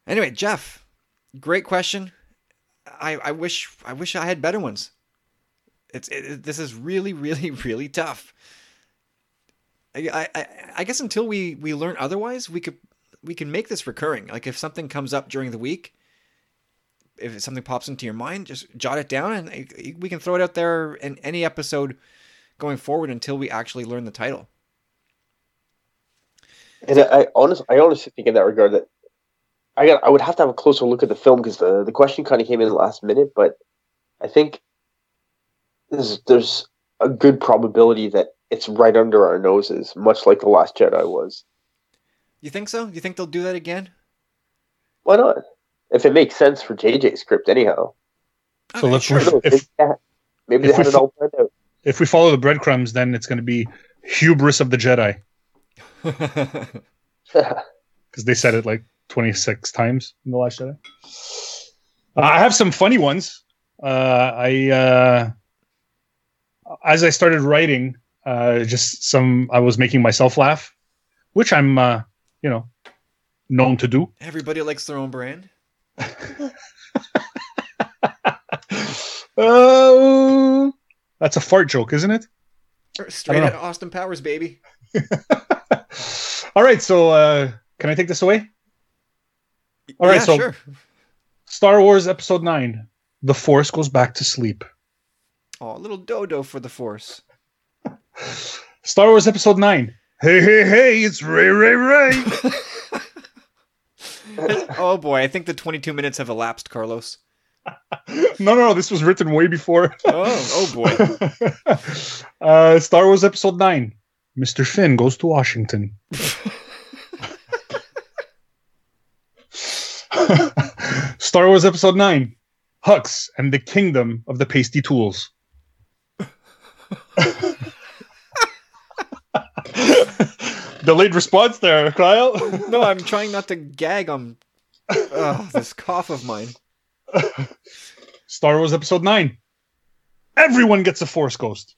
B: Anyway, Jeff, great question. I, I wish I wish I had better ones. It's it, it- this is really really really tough. I, I I guess until we we learn otherwise, we could we can make this recurring. Like if something comes up during the week, if something pops into your mind, just jot it down, and we can throw it out there in any episode going forward until we actually learn the title.
C: And I, I honestly, I honestly think in that regard that I got I would have to have a closer look at the film because the the question kind of came in the last minute, but I think there's there's a good probability that it's right under our noses, much like the Last Jedi was.
B: You think so? You think they'll do that again?
C: Why not? If it makes sense for JJ's script, anyhow.
D: So
B: Okay,
D: let's
B: sure.
D: ref-
C: Maybe
D: if-
C: they- maybe
D: if we
C: had it all planned out.
D: If we follow the breadcrumbs, then it's going to be hubris of the Jedi because they said it like 26 times in the Last Jedi. Uh, I have some funny ones. Uh, I uh, as I started writing, uh, just some I was making myself laugh, which I'm uh, you know known to do.
B: Everybody likes their own brand.
D: Uh, that's a fart joke, isn't it?
B: Straight
D: know.
B: out Austin Powers, baby.
D: All right, so uh, can I take this away? All right,
B: yeah,
D: so-
B: sure.
D: Star Wars Episode 9 The Force Goes Back to Sleep.
B: Oh, a little dodo for the Force.
D: Star Wars Episode 9 Hey, hey, hey, it's Rey, Rey, Rey.
B: oh boy, I think the 22 minutes have elapsed, Carlos.
D: no, no, no, this was written way before.
B: Oh, oh boy.
D: uh, Star Wars Episode 9 Mr. Finn goes to Washington. Star Wars Episode 9 Hux and the Kingdom of the Pasty Tools. Delayed response there, Kyle.
B: No, I'm trying not to gag on oh, this cough of mine.
D: Star Wars Episode 9 Everyone gets a Force Ghost.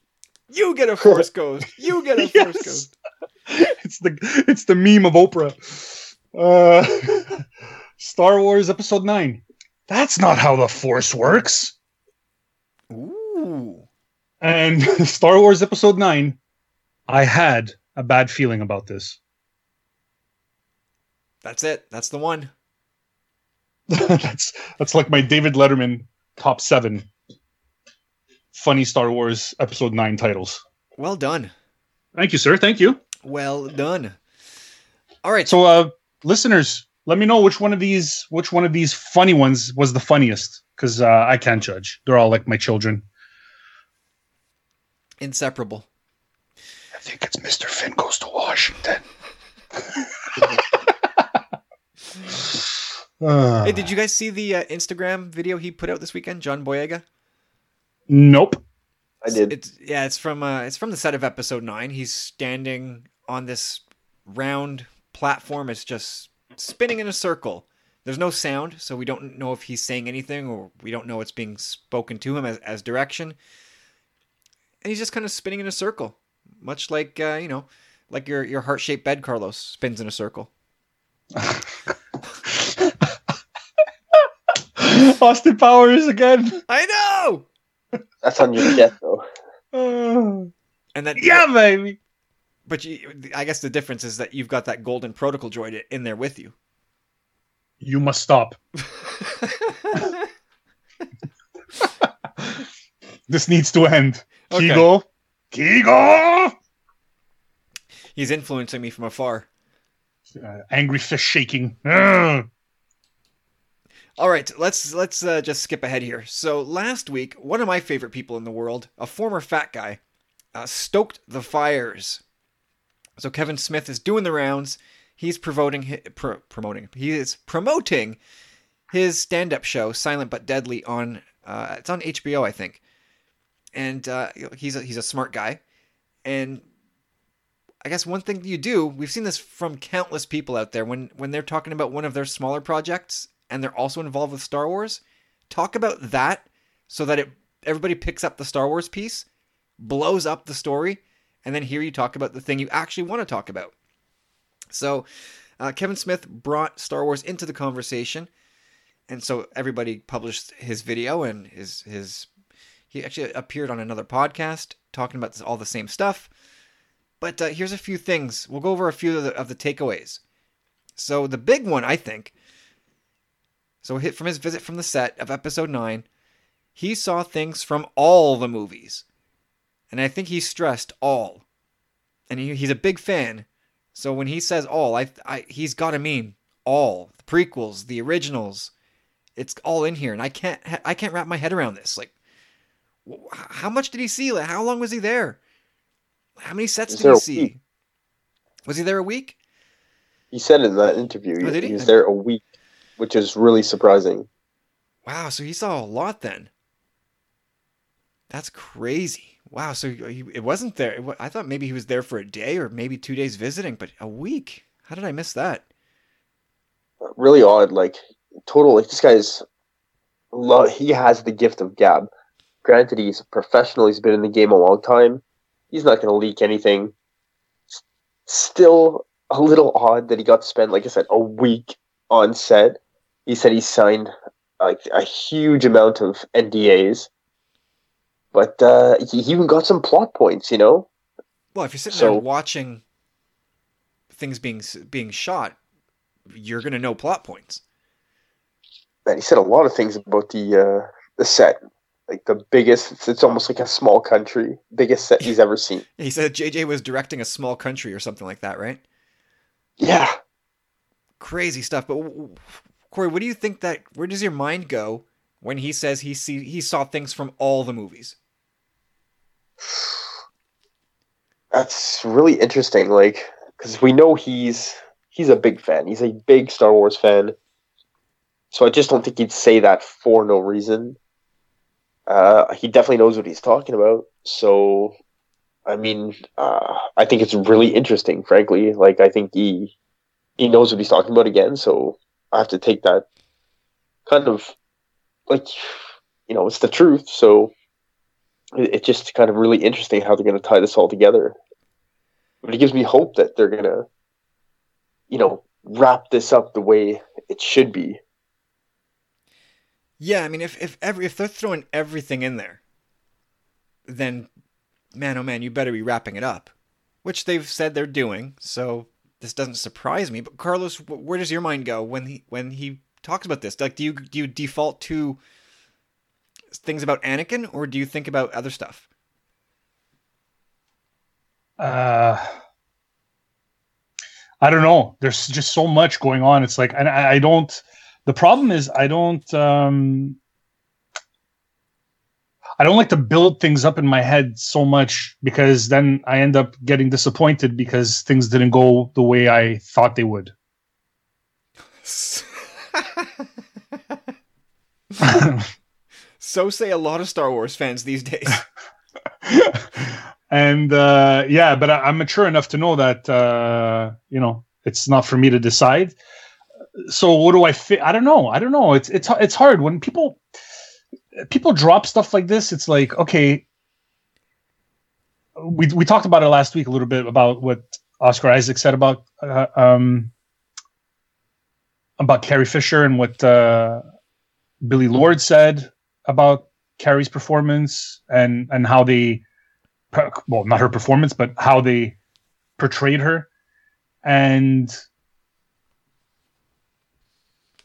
B: You get a Force Ghost. You get a Force Ghost.
D: it's the it's the meme of Oprah. Uh, Star Wars Episode Nine. That's not how the Force works.
B: Ooh.
D: And Star Wars Episode Nine. I had a bad feeling about this.
B: That's it. That's the one.
D: that's that's like my David Letterman top seven funny Star Wars Episode Nine titles.
B: Well done.
D: Thank you, sir. Thank you.
B: Well done. All right.
D: So, uh, listeners, let me know which one of these which one of these funny ones was the funniest because uh, I can't judge. They're all like my children.
B: Inseparable.
D: I think it's Mr. Finn goes to Washington. Uh,
B: Hey, did you guys see the uh, Instagram video he put out this weekend, John Boyega?
D: Nope.
C: I did.
B: It's yeah, it's from uh, it's from the set of episode nine. He's standing on this round platform. It's just spinning in a circle. There's no sound, so we don't know if he's saying anything, or we don't know what's being spoken to him as, as direction. And he's just kind of spinning in a circle, much like uh, you know, like your your heart shaped bed, Carlos, spins in a circle.
D: Austin Powers again.
B: I know.
C: That's on your death, though.
B: And that
D: yeah, baby.
B: But you, I guess the difference is that you've got that golden protocol droid in there with you.
D: You must stop. This needs to end.
B: Okay.
D: Kigo. Kigo.
B: He's influencing me from afar.
D: Uh, angry fist shaking. Ugh.
B: All right, let's let's uh, just skip ahead here. So last week, one of my favorite people in the world, a former fat guy, uh, stoked the fires. So Kevin Smith is doing the rounds. He's promoting pro- promoting. He is promoting his stand-up show, Silent but Deadly, on uh, it's on HBO, I think. And uh, he's a, he's a smart guy, and I guess one thing you do, we've seen this from countless people out there when when they're talking about one of their smaller projects and they're also involved with Star Wars, talk about that so that it everybody picks up the Star Wars piece, blows up the story, and then here you talk about the thing you actually want to talk about. So, uh, Kevin Smith brought Star Wars into the conversation, and so everybody published his video and his his. He actually appeared on another podcast talking about this, all the same stuff. But uh, here's a few things. We'll go over a few of the, of the takeaways. So the big one, I think. So hit from his visit from the set of episode nine, he saw things from all the movies, and I think he stressed all. And he, he's a big fan, so when he says all, I, I he's got to mean all, the prequels, the originals. It's all in here, and I can't I can't wrap my head around this. Like, how much did he see? Like, how long was he there? How many sets did he see? Week? Was he there a week?
C: He said in that interview oh, he, he was there a week, which is really surprising.
B: Wow, so he saw a lot then. That's crazy. Wow, so he, it wasn't there. I thought maybe he was there for a day or maybe two days visiting, but a week. How did I miss that?
C: Really odd. Like total. Like this guy's. love. He has the gift of gab. Granted, he's a professional. He's been in the game a long time. He's not going to leak anything. Still a little odd that he got to spend, like I said, a week on set. He said he signed like a huge amount of NDAs, but uh, he even got some plot points. You know.
B: Well, if you're sitting so, there watching things being being shot, you're going to know plot points.
C: And he said a lot of things about the uh, the set, like the biggest. It's, it's almost like a small country, biggest set he's ever seen.
B: he said JJ was directing a small country or something like that, right?
C: Yeah.
B: Crazy stuff. But Corey, what do you think that? Where does your mind go when he says he see he saw things from all the movies?
C: That's really interesting. Like, because we know he's he's a big fan. He's a big Star Wars fan. So I just don't think he'd say that for no reason. Uh, he definitely knows what he's talking about. So, I mean, uh, I think it's really interesting. Frankly, like I think he he knows what he's talking about again. So I have to take that kind of like you know it's the truth. So it's just kind of really interesting how they're going to tie this all together. But it gives me hope that they're going to you know, wrap this up the way it should be.
B: Yeah, I mean, if if every if they're throwing everything in there, then man, oh man, you better be wrapping it up, which they've said they're doing. So this doesn't surprise me. But Carlos, where does your mind go when he when he talks about this? Like, do you do you default to things about Anakin, or do you think about other stuff?
D: Uh I don't know. There's just so much going on. It's like, and I, I don't. The problem is, I don't. um I don't like to build things up in my head so much because then I end up getting disappointed because things didn't go the way I thought they would.
B: so say a lot of Star Wars fans these days.
D: and uh, yeah, but I, am mature enough to know that uh, you know it's not for me to decide. So what do I fit? I don't know. I don't know. It's it's it's hard when people people drop stuff like this. It's like okay, we we talked about it last week a little bit about what Oscar Isaac said about uh, um about Carrie Fisher and what uh, Billie Lourd said about Carrie's performance and and how they well, not her performance, but how they portrayed her. And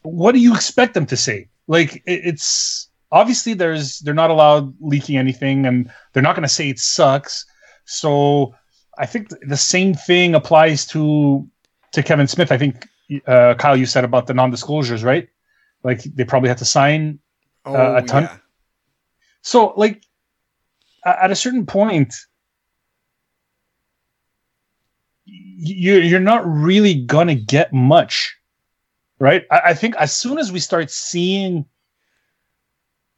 D: what do you expect them to say? Like it's obviously there's they're not allowed leaking anything, and they're not going to say it sucks. So I think the same thing applies to to Kevin Smith. I think uh, Kyle, you said about the non-disclosures, right? Like they probably had to sign uh, oh, a ton. Yeah. So like at a certain point, you you're not really gonna get much, right? I, I think as soon as we start seeing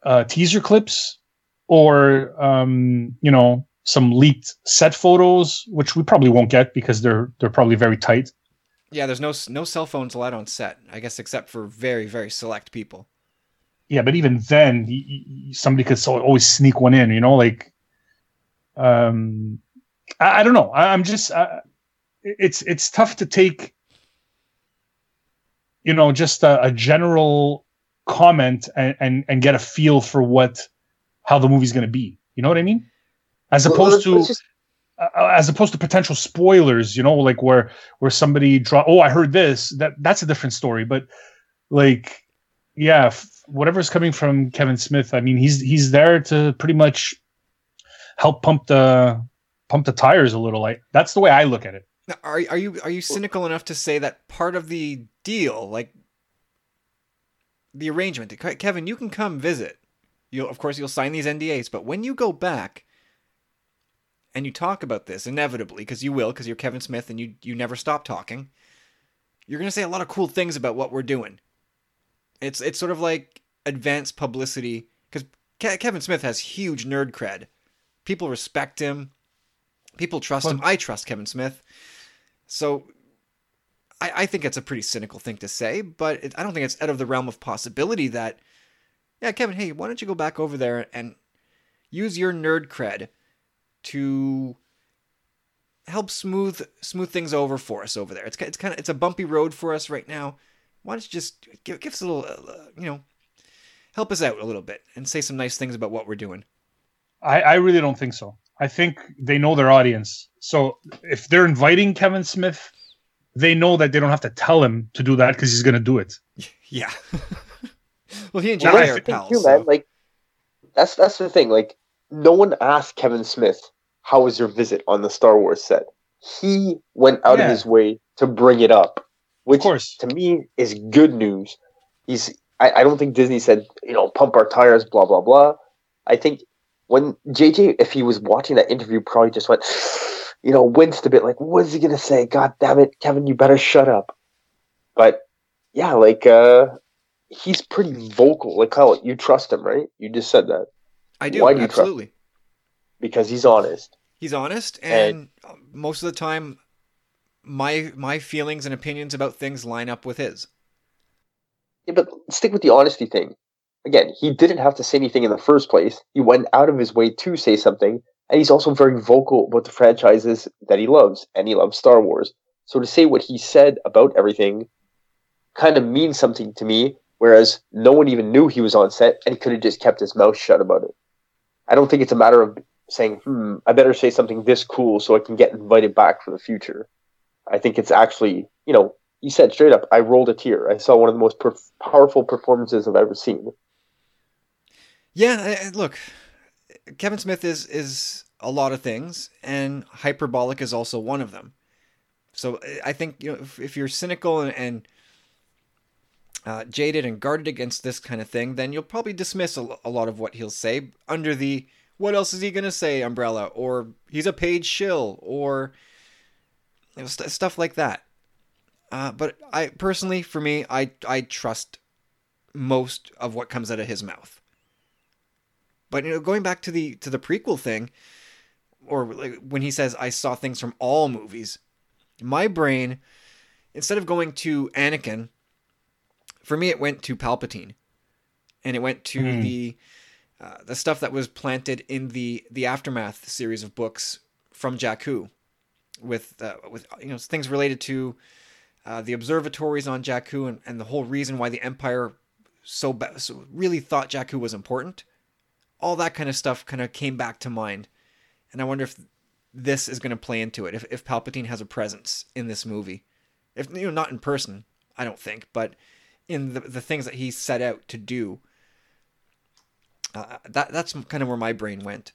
D: uh, teaser clips or um, you know some leaked set photos, which we probably won't get because they're they're probably very tight.
B: Yeah, there's no no cell phones allowed on set, I guess, except for very very select people.
D: Yeah, but even then, somebody could always sneak one in. You know, like um, I, I don't know. I, am just uh, it's it's tough to take you know just a, a general comment and, and and get a feel for what how the movie's going to be. You know what I mean? As opposed well, to uh, as opposed to potential spoilers. You know, like where where somebody draw. Oh, I heard this. That that's a different story. But like, yeah, f- whatever's coming from Kevin Smith. I mean, he's he's there to pretty much help pump the pump the tires a little. Like that's the way I look at it.
B: Now, are are you are you cynical enough to say that part of the deal, like the arrangement. Kevin, you can come visit. You'll of course you'll sign these NDAs, but when you go back and you talk about this inevitably because you will because you're Kevin Smith and you you never stop talking. You're going to say a lot of cool things about what we're doing. It's it's sort of like advanced publicity because Ke- Kevin Smith has huge nerd cred. People respect him. People trust him. I trust Kevin Smith. So I, I think it's a pretty cynical thing to say, but it, I don't think it's out of the realm of possibility that, yeah, Kevin, hey, why don't you go back over there and use your nerd cred to help smooth smooth things over for us over there. It's it's kind of it's a bumpy road for us right now. Why don't you just give, give us a little, uh, you know, help us out a little bit and say some nice things about what we're doing?
D: I, I really don't think so. I think they know their audience. So if they're inviting Kevin Smith they know that they don't have to tell him to do that because he's going to do it.
B: Yeah. well, he and Jay well, are pals. Too, so. man.
C: Like that's that's the thing. Like no one asked Kevin Smith, "How was your visit on the Star Wars set?" He went out yeah. of his way to bring it up, which to me is good news. He's. I, I don't think Disney said, you know, pump our tires, blah blah blah. I think when JJ, if he was watching that interview, probably just went you know, winced a bit, like, what is he gonna say? God damn it, Kevin, you better shut up. But yeah, like uh he's pretty vocal. Like Kyle, you trust him, right? You just said that.
B: I do. Why do you absolutely. trust him?
C: Because he's honest.
B: He's honest, and, and most of the time, my my feelings and opinions about things line up with his.
C: Yeah, but stick with the honesty thing. Again, he didn't have to say anything in the first place. He went out of his way to say something, and he's also very vocal about the franchises that he loves, and he loves Star Wars. So to say what he said about everything kind of means something to me, whereas no one even knew he was on set, and he could have just kept his mouth shut about it. I don't think it's a matter of saying, hmm, I better say something this cool so I can get invited back for the future. I think it's actually, you know, you said straight up, I rolled a tear. I saw one of the most powerful performances I've ever seen.
B: Yeah, look, Kevin Smith is is a lot of things, and hyperbolic is also one of them. So I think you know if, if you're cynical and, and uh, jaded and guarded against this kind of thing, then you'll probably dismiss a, a lot of what he'll say under the "what else is he gonna say" umbrella, or he's a paid shill, or you know, st- stuff like that. Uh, but I personally, for me, I I trust most of what comes out of his mouth. But you know, going back to the to the prequel thing, or like when he says I saw things from all movies, my brain, instead of going to Anakin, for me it went to Palpatine, and it went to mm. the uh, the stuff that was planted in the the aftermath series of books from Jakku, with uh, with you know things related to uh, the observatories on Jakku and, and the whole reason why the Empire so, ba- so really thought Jakku was important all that kind of stuff kind of came back to mind. And I wonder if this is going to play into it. If, if Palpatine has a presence in this movie, if you know, not in person, I don't think, but in the the things that he set out to do. Uh, that that's kind of where my brain went.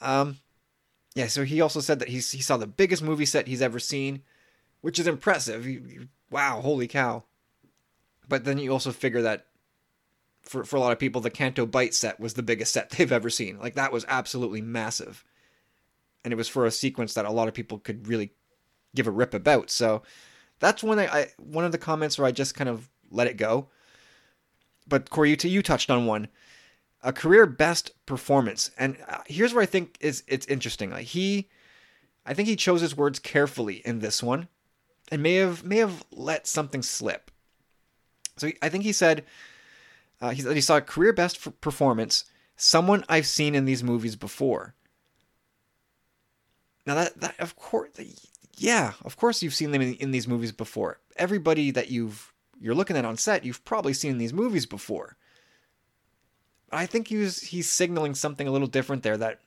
B: Um, yeah. So he also said that he he saw the biggest movie set he's ever seen, which is impressive. wow, holy cow! But then you also figure that for, for a lot of people, the Canto Bight set was the biggest set they've ever seen. Like that was absolutely massive. And it was for a sequence that a lot of people could really give a rip about. So that's one I, I one of the comments where I just kind of let it go. But Corey, you, you touched on one, a career best performance, and uh, here's where I think is it's interesting. Like he, I think he chose his words carefully in this one, and may have may have let something slip. So I think he said uh, he, he saw a career best performance, someone I've seen in these movies before. Now that that of course, yeah, of course you've seen them in, in these movies before. Everybody that you've you're looking at on set, you've probably seen these movies before. I think he was he's signaling something a little different there. That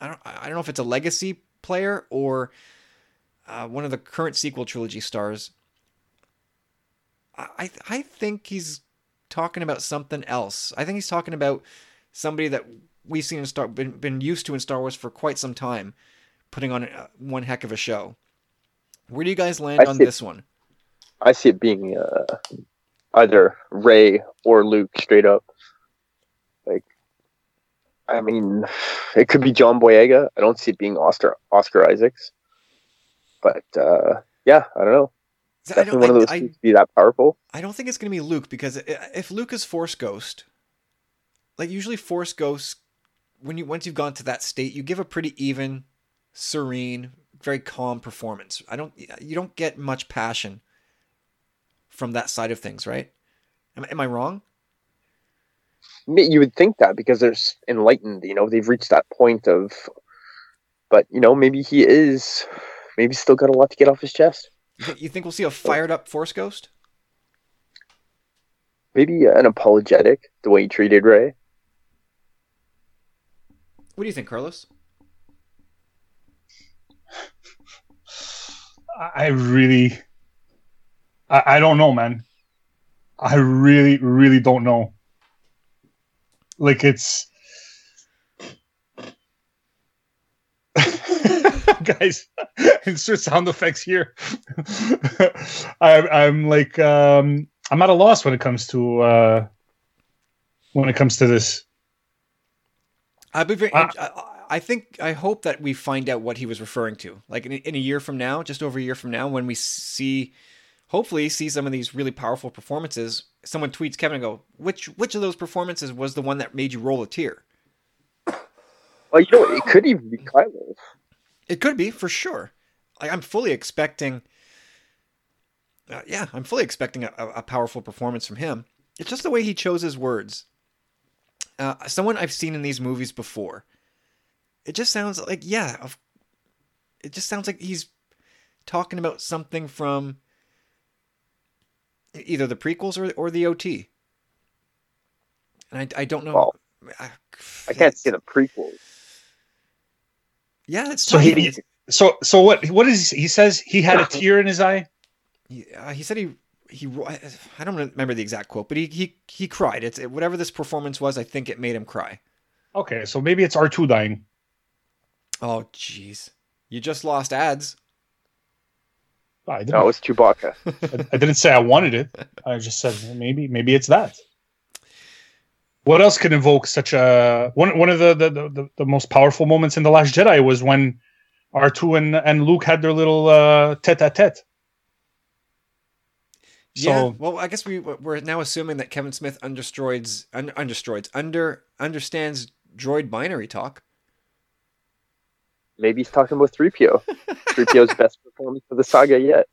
B: I don't I don't know if it's a legacy player or uh, one of the current sequel trilogy stars. I I think he's talking about something else. I think he's talking about somebody that we've seen in Star been been used to in Star Wars for quite some time, putting on a, one heck of a show. Where do you guys land on this one?
C: I see it being uh, either Rey or Luke straight up. I mean, it could be John Boyega. I don't see it being Oscar Oscar Isaacs, but uh, yeah, I don't know.
B: I
C: Definitely
B: don't,
C: one of those
B: I-
C: to be that powerful.
B: I don't think it's going to be Luke because if Luke is Force Ghost, like usually Force Ghosts, when you once you've gone to that state, you give a pretty even, serene, very calm performance. I don't you don't get much passion from that side of things, right? Am, am I wrong?
C: Ma- You would think that because they're enlightened, you know, they've reached that point of. But you know, maybe he is. Maybe still got a lot to get off his chest.
B: You think, we'll see a fired up Force Ghost?
C: Maybe an apologetic the way he treated Rey.
B: What do you think, Carlos?
D: I I really, I, I don't know, man. I really, really don't know. Like it's, guys, insert sound effects here. I'm, I'm like, um, I'm at a loss when it comes to, uh, when it comes to this.
B: I'd be very. I, I think I hope that we find out what he was referring to. Like in, in a year from now, just over a year from now, when we see, hopefully, see some of these really powerful performances. Someone tweets Kevin and go, "Which which of those performances was the one that made you roll a tear?"
C: Well, you know, it could even be Kylo.
B: It could be for sure. Like I'm fully expecting. Uh, yeah, I'm fully expecting a, a powerful performance from him. It's just the way he chose his words. Uh, someone I've seen in these movies before. It just sounds like yeah. Of, it just sounds like he's talking about something from either the prequels or or the OT. And I, I don't know.
C: Well,
B: I,
C: I can't see the prequels.
B: Yeah, it's
D: So
B: tough.
D: he, so, so what, what is, he says he had a tear in his eye.
B: He, uh, he said he he I I don't remember the exact quote, but he he he cried. It's it, whatever this performance was. I think it made him cry.
D: Okay. So maybe it's R2 dying.
B: Oh jeez, you just lost ads.
D: I didn't,
C: No, it's Chewbacca.
D: I, I didn't say I wanted it. I just said maybe maybe it's that. What else could invoke such a one? One of the the, the, the most powerful moments in the Last Jedi was when R two and and Luke had their little uh, tete a tete. So
B: yeah. Well, I guess we we're now assuming that Kevin Smith understroids un, understroids under understands droid binary talk.
C: Maybe he's talking about 3PO. 3PO's best performance of the saga yet.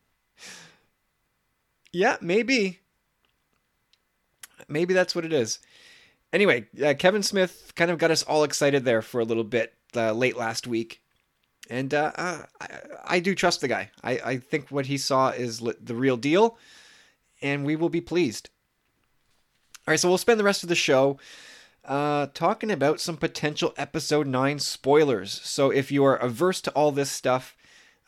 B: Yeah, maybe. Maybe that's what it is. Anyway, uh, Kevin Smith kind of got us all excited there for a little bit uh, late last week. And uh, uh, I, I do trust the guy. I, I think what he saw is li- the real deal, and we will be pleased. All right, so we'll spend the rest of the show uh, talking about some potential episode 9 spoilers. So if you are averse to all this stuff,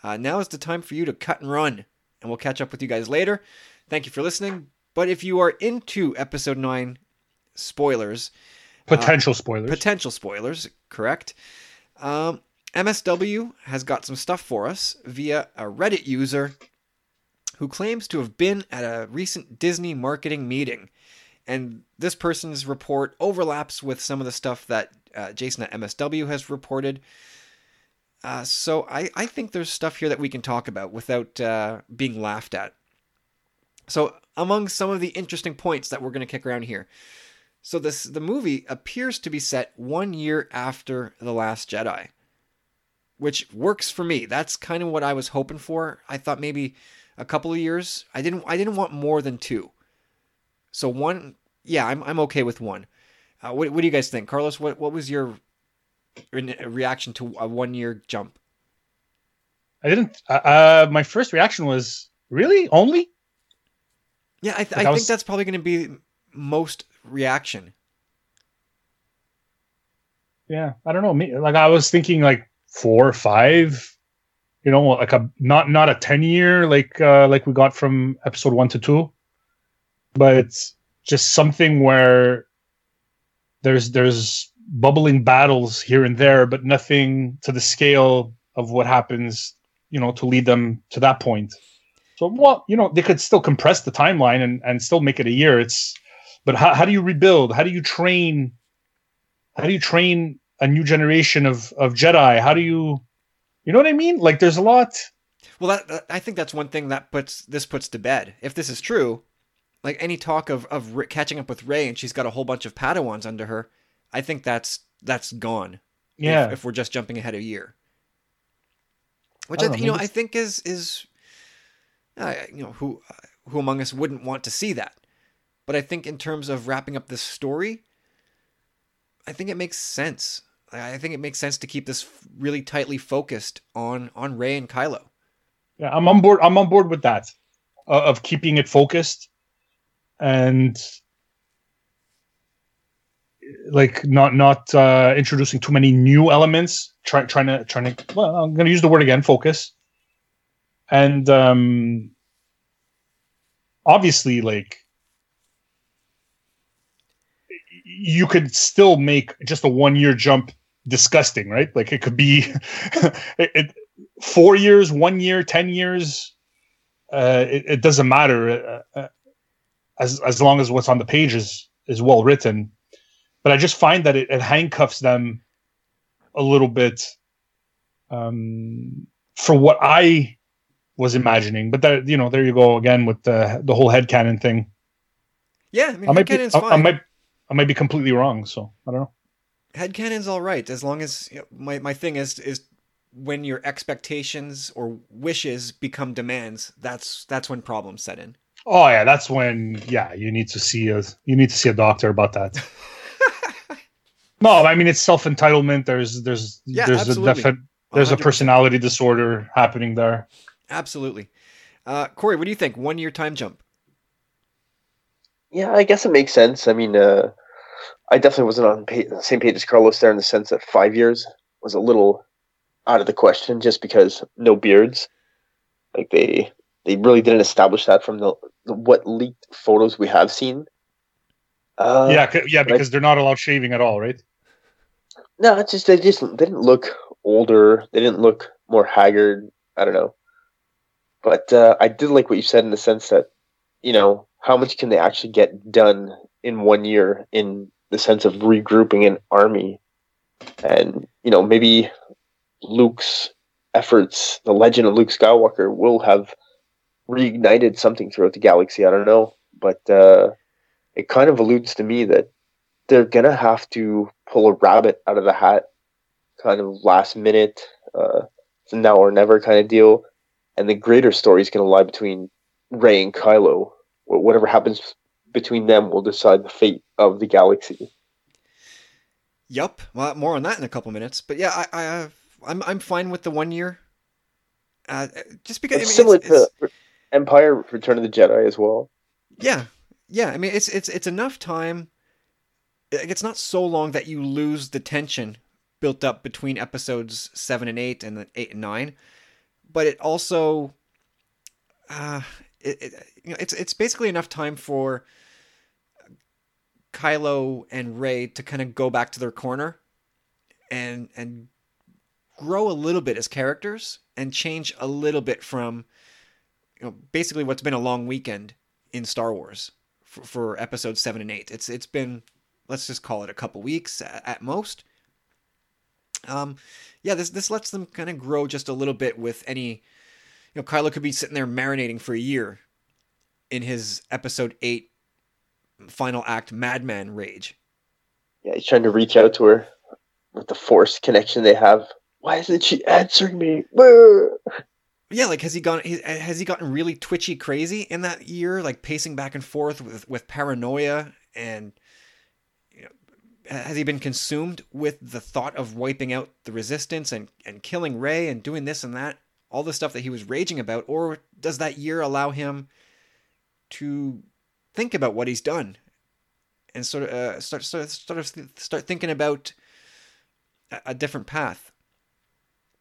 B: uh, now is the time for you to cut and run. And we'll catch up with you guys later. Thank you for listening. But if you are into episode 9 spoilers,
D: potential spoilers.
B: potential spoilers, correct? Um, MSW has got some stuff for us via a Reddit user who claims to have been at a recent Disney marketing meeting. And this person's report overlaps with some of the stuff that uh, Jason at MSW has reported. Uh, so I, I think there's stuff here that we can talk about without uh, being laughed at. So among some of the interesting points that we're going to kick around here. So this the movie appears to be set one year after The Last Jedi. Which works for me. That's kind of what I was hoping for. I thought maybe a couple of years. I didn't I didn't want more than two. So one yeah, I'm I'm okay with one. Uh, what, what do you guys think? Carlos, what, what was your reaction to a one year jump?
D: I didn't. Uh, uh, my first reaction was really only.
B: Yeah, I, th-
D: Like,
B: I
D: I
B: think that's probably going to be most reaction.
D: Yeah, I don't know. Me, like I was thinking like four or five. You know, like a not not a ten year like uh like we got from episode one to two, but it's just something where there's there's bubbling battles here and there, but nothing to the scale of what happens. You know, to lead them to that point. So well, you know, they could still compress the timeline and, and still make it a year. It's but how, how do you rebuild? How do you train how do you train a new generation of, of Jedi? How do you you know what I mean? Like there's a lot
B: Well, that, I think that's one thing that puts this puts to bed. If this is true, like any talk of of catching up with Rey and she's got a whole bunch of Padawans under her, I think that's that's gone. if-
D: Yeah.
B: If, we're just jumping ahead a year, which
D: I
B: I, you know I think is is, uh, you know who who among us wouldn't want to see that, but I think in terms of wrapping up this story, I think it makes sense. I I think it makes sense to keep this really tightly focused on on Rey and Kylo.
D: Yeah, I'm on board. I'm on board with that, uh, of keeping it focused, and like not not uh, introducing too many new elements. Try, trying to trying to. Well, I'm going to use the word again. Focus, and um, obviously, like you could still make just a one year jump disgusting, right? Like it could be it, it four years, one year, ten years. Uh, it, it doesn't matter uh, uh, as as long as what's on the page is is well written. But I just find that it, it handcuffs them a little bit um, for what I was imagining. But that you know, there you go again with the the whole head canon thing.
B: Yeah, I mean,
D: I might be
B: headcanon's
D: I,
B: fine.
D: I might I might be completely wrong. So I don't know.
B: Head canon's all right as long as you know, my my thing is is when your expectations or wishes become demands. That's that's when problems set in.
D: Oh yeah, that's when yeah you need to see a you need to see a doctor about that. no, I mean it's self entitlement. There's there's
B: Yeah,
D: there's
B: absolutely.
D: a defi- there's a
B: 100%.
D: personality disorder happening there.
B: Absolutely. Uh, Corey, what do you think? One year time jump.
C: Yeah, I guess it makes sense. I mean, uh, I definitely wasn't on pa- the same page as Carlos there in the sense that five years was a little out of the question just because no beards. Like they they really didn't establish that from the, the what leaked photos we have seen. Uh,
D: yeah, yeah,
C: I-
D: because they're not allowed shaving at all, right?
C: No, it's just they just they didn't look older. They didn't look more haggard. I don't know. But uh, I did like what you said in the sense that, you know, how much can they actually get done in one year in the sense of regrouping an army, and you know maybe Luke's efforts, the legend of Luke Skywalker, will have reignited something throughout the galaxy. I don't know, but uh, it kind of alludes to me that they're gonna have to pull a rabbit out of the hat, kind of last minute, uh, it's now or never kind of deal, and the greater story is gonna lie between Rey and Kylo. Whatever happens between them will decide the fate of the galaxy.
B: Yup. Well, more on that in a couple minutes. But yeah, I, I I'm I'm fine with the one year. Uh, just because
C: It's
B: I mean,
C: similar
B: it's- it's-
C: to Empire: Return of the Jedi as well.
B: Yeah, yeah. I mean, it's it's it's enough time. It's not so long that you lose the tension built up between episodes seven and eight, and then eight and nine. But it also, uh, it, it you know, it's it's basically enough time for Kylo and Rey to kind of go back to their corner, and and grow a little bit as characters, and change a little bit from you know, basically what's been a long weekend in Star Wars for, for episodes seven and eight. It's it's been let's just call it a couple weeks at, most. Um, yeah, this this lets them kind of grow just a little bit with any, you know, Kylo could be sitting there marinating for a year in his episode eight final act madman rage.
C: Yeah, he's trying to reach out to her with the Force connection they have. Why isn't she answering me?
B: Yeah, like has he gone? Has he gotten really twitchy, crazy in that year? Like pacing back and forth with with paranoia, and has he been consumed with the thought of wiping out the resistance and and killing Rey and doing this and that, all the stuff that he was raging about, or does that year allow him to think about what he's done and sort of uh, start sort of start thinking about a different path?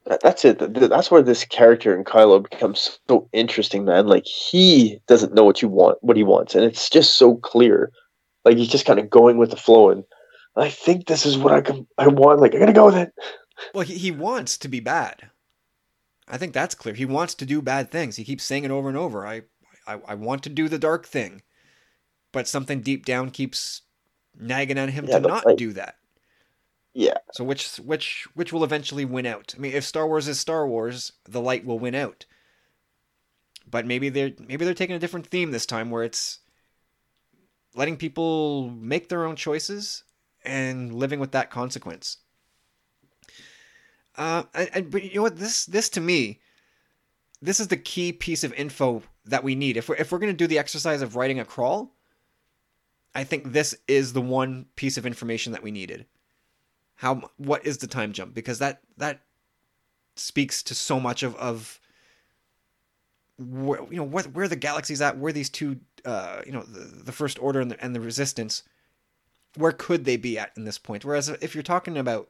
C: That- That's it. That's where this character in Kylo becomes so interesting, man. Like he doesn't know what you want, what he wants, and it's just so clear. Like he's just kind of going with the flow, and I think this is what I can, I want. Like I'm gonna go with it.
B: Well, he, he wants to be bad. I think that's clear. He wants to do bad things. He keeps saying it over and over. I, I, I want to do the dark thing, but something deep down keeps nagging at him
C: Yeah,
B: to not
C: like-
B: do that.
C: Yeah,
B: So which which which will eventually win out? I mean, if Star Wars is Star Wars, the light will win out. But maybe they're maybe they're taking a different theme this time, where it's letting people make their own choices and living with that consequence. Uh, and, and- but you know what? This this to me, this is the key piece of info that we need. If we're if we're gonna do the exercise of writing a crawl, I think this is the one piece of information that we needed how what is the time jump? Because that that speaks to so much of of where you know what where the galaxy's at where these two uh you know the, the first order and the, and the resistance where could they be at in this point? Whereas if you're talking about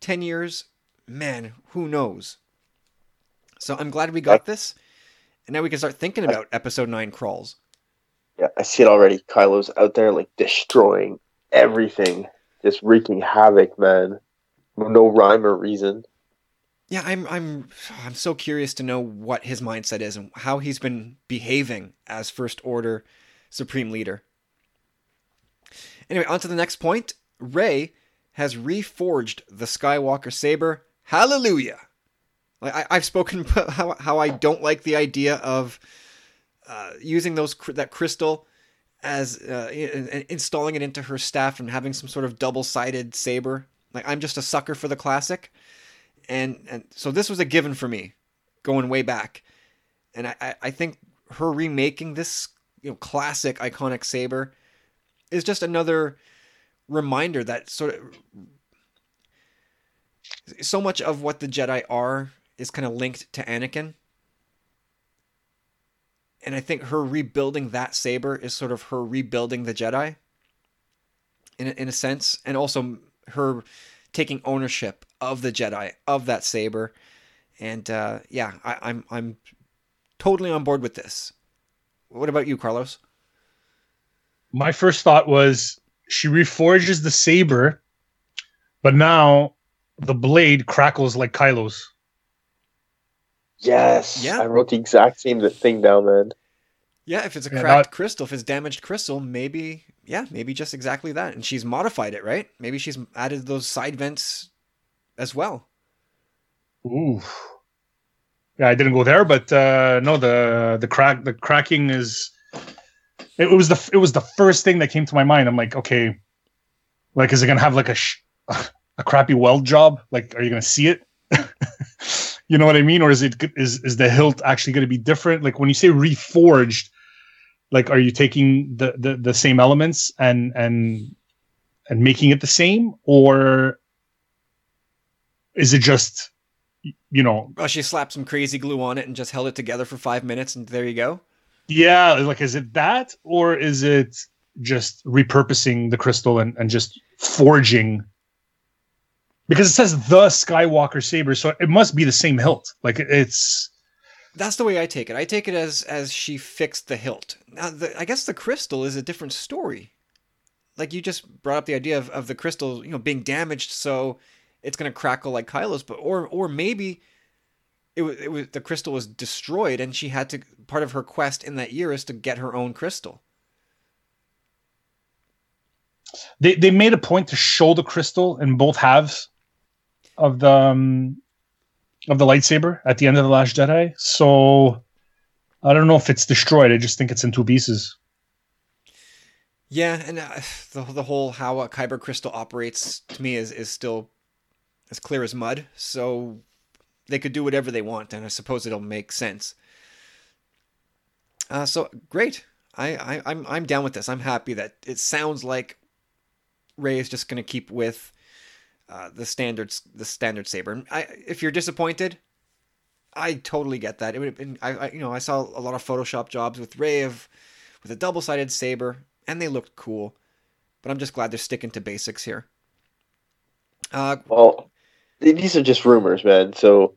B: 10 years man who knows? So i'm glad we got this and now we can start thinking about episode 9 crawls.
C: Yeah, I see it already. Kylo's out there like destroying everything, just wreaking havoc, man. No rhyme or reason.
B: Yeah, I'm I'm I'm so curious to know what his mindset is and how he's been behaving as First Order Supreme Leader. Anyway, on to the next point. Rey has reforged the Skywalker saber. Hallelujah! Like I, I've spoken about how how I don't like the idea of uh, using those that crystal as uh, in- in- installing it into her staff and having some sort of double sided saber. Like I'm just a sucker for the classic. And and so this was a given for me going way back. And i, I think her remaking this you know classic iconic saber is just another reminder that sort of so much of what the jedi are is kind of linked to anakin and i think her rebuilding that saber is sort of her rebuilding the jedi in a, in a sense and also her taking ownership of the Jedi of that saber, and uh, yeah, I, I'm I'm totally on board with this. What about you, Carlos?
D: My first thought was she reforges the saber, but now the blade crackles like Kylo's.
C: Yes,
B: Yeah.
C: I wrote the exact same thing down, man.
B: Yeah, if it's a
D: Yeah,
B: cracked
D: not-
B: crystal, if it's damaged crystal, maybe yeah, maybe just exactly that. And she's modified it, right? Maybe she's added those side vents as well.
D: Ooh. Yeah, I didn't go there, but uh, no, the the crack the cracking is. It was the it was the first thing that came to my mind. I'm like, okay, like is it gonna have like a sh- a crappy weld job? Like, are you gonna see it? you know what I mean? Or is it is is the hilt actually gonna be different? Like when you say reforged, like are you taking the the, the same elements and and and making it the same, or is it just you know
B: Well, she slapped some crazy glue on it and just held it together for five minutes, and there you go.
D: Yeah, like is it that or is it just repurposing the crystal and, and just forging? Because it says the Skywalker saber, so it must be the same hilt. Like it's
B: That's the way I take it. I take it as as she fixed the hilt. Now, the, I guess the crystal is a different story. Like you just brought up the idea of, of the crystal, you know, being damaged, so it's gonna crackle like Kylo's. But or or maybe it was it was the crystal was destroyed, and she had to. Part of her quest in that year is to get her own crystal.
D: they they made a point to show the crystal in both halves of the um, of the lightsaber at the end of the Last Jedi. So I don't know if it's destroyed. I just think it's in two pieces.
B: Yeah, and uh, the the whole how a kyber crystal operates to me is is still as clear as mud. So they could do whatever they want, and I suppose it'll make sense. Uh, so great. I, I I'm I'm down with this. I'm happy that it sounds like Rey is just going to keep with uh, the standards the standard saber. I, if you're disappointed, I totally get that. It would have been I, I you know I saw a lot of Photoshop jobs with Rey of with a double sided saber, and they looked cool. But I'm just glad they're sticking to basics here. Uh,
C: Well, these are just rumors, man. So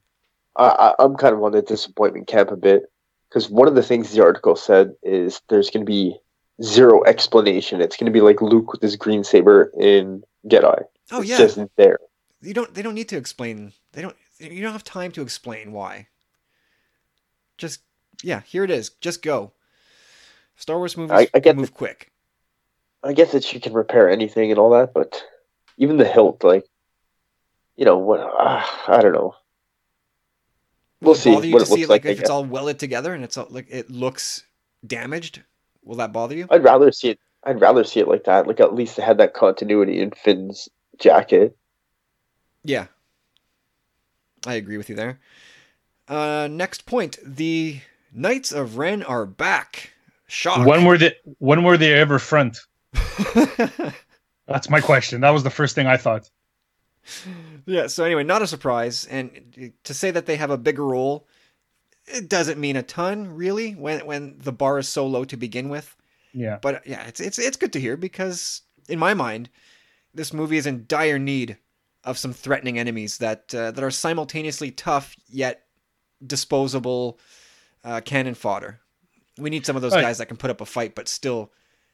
C: I, I'm kind of on the disappointment camp a bit because one of the things the article said is there's going to be zero explanation. It's going to be like Luke with his green saber in Jedi.
B: Oh
C: it's
B: yeah,
C: just there.
B: you don't they don't need to explain. They don't you don't have time to explain why. just yeah, here it is. Just go. Star Wars movies
C: I- I get
B: move quick.
C: I guess that she can repair anything and all that, but even the hilt, like, you know, what? Uh, I don't know. We'll see
B: bother you
C: what
B: to
C: it
B: see
C: looks
B: like
C: like.
B: If it's all welded together and it's all, like it looks damaged? Will that bother you?
C: I'd rather see it. I'd rather see it like that. Like at least it had that continuity in Finn's jacket.
B: Yeah. I agree with you there. Uh, next point. The Knights of Ren are back. Shock.
D: When were they? When were they ever front? That's my question. That was the first thing I thought.
B: yeah, so anyway, not a surprise. And to say that they have a bigger role, it doesn't mean a ton, really, when when the bar is so low to begin with.
D: Yeah.
B: But yeah, it's it's it's good to hear because in my mind, this movie is in dire need of some threatening enemies that uh, that are simultaneously tough yet disposable uh, cannon fodder. We need some of those
D: Right.
B: guys that can put up a fight but still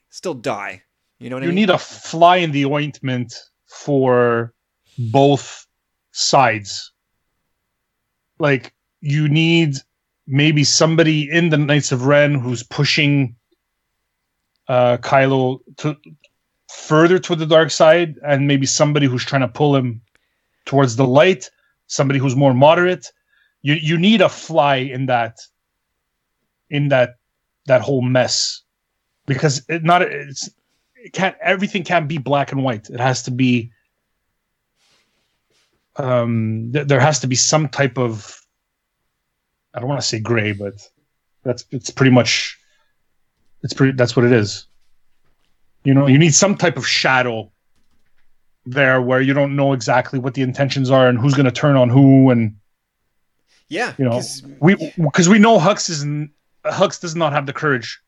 B: still die. You know what I mean?
D: You
B: mean?
D: need a fly in the ointment for both sides. Like you need maybe somebody in the Knights of Ren who's pushing uh Kylo to further to the dark side and maybe somebody who's trying to pull him towards the light, somebody who's more moderate. You you need a fly in that in that that whole mess because it not it's it can't everything can't be black and white. It has to be um th- there has to be some type of I don't want to say gray, but that's it's pretty much it's pretty that's what it is. You know, you need some type of shadow there where you don't know exactly what the intentions are and who's going to turn on who and
B: yeah,
D: you know,
B: 'cause-
D: we because we know Hux is Hux does not have the courage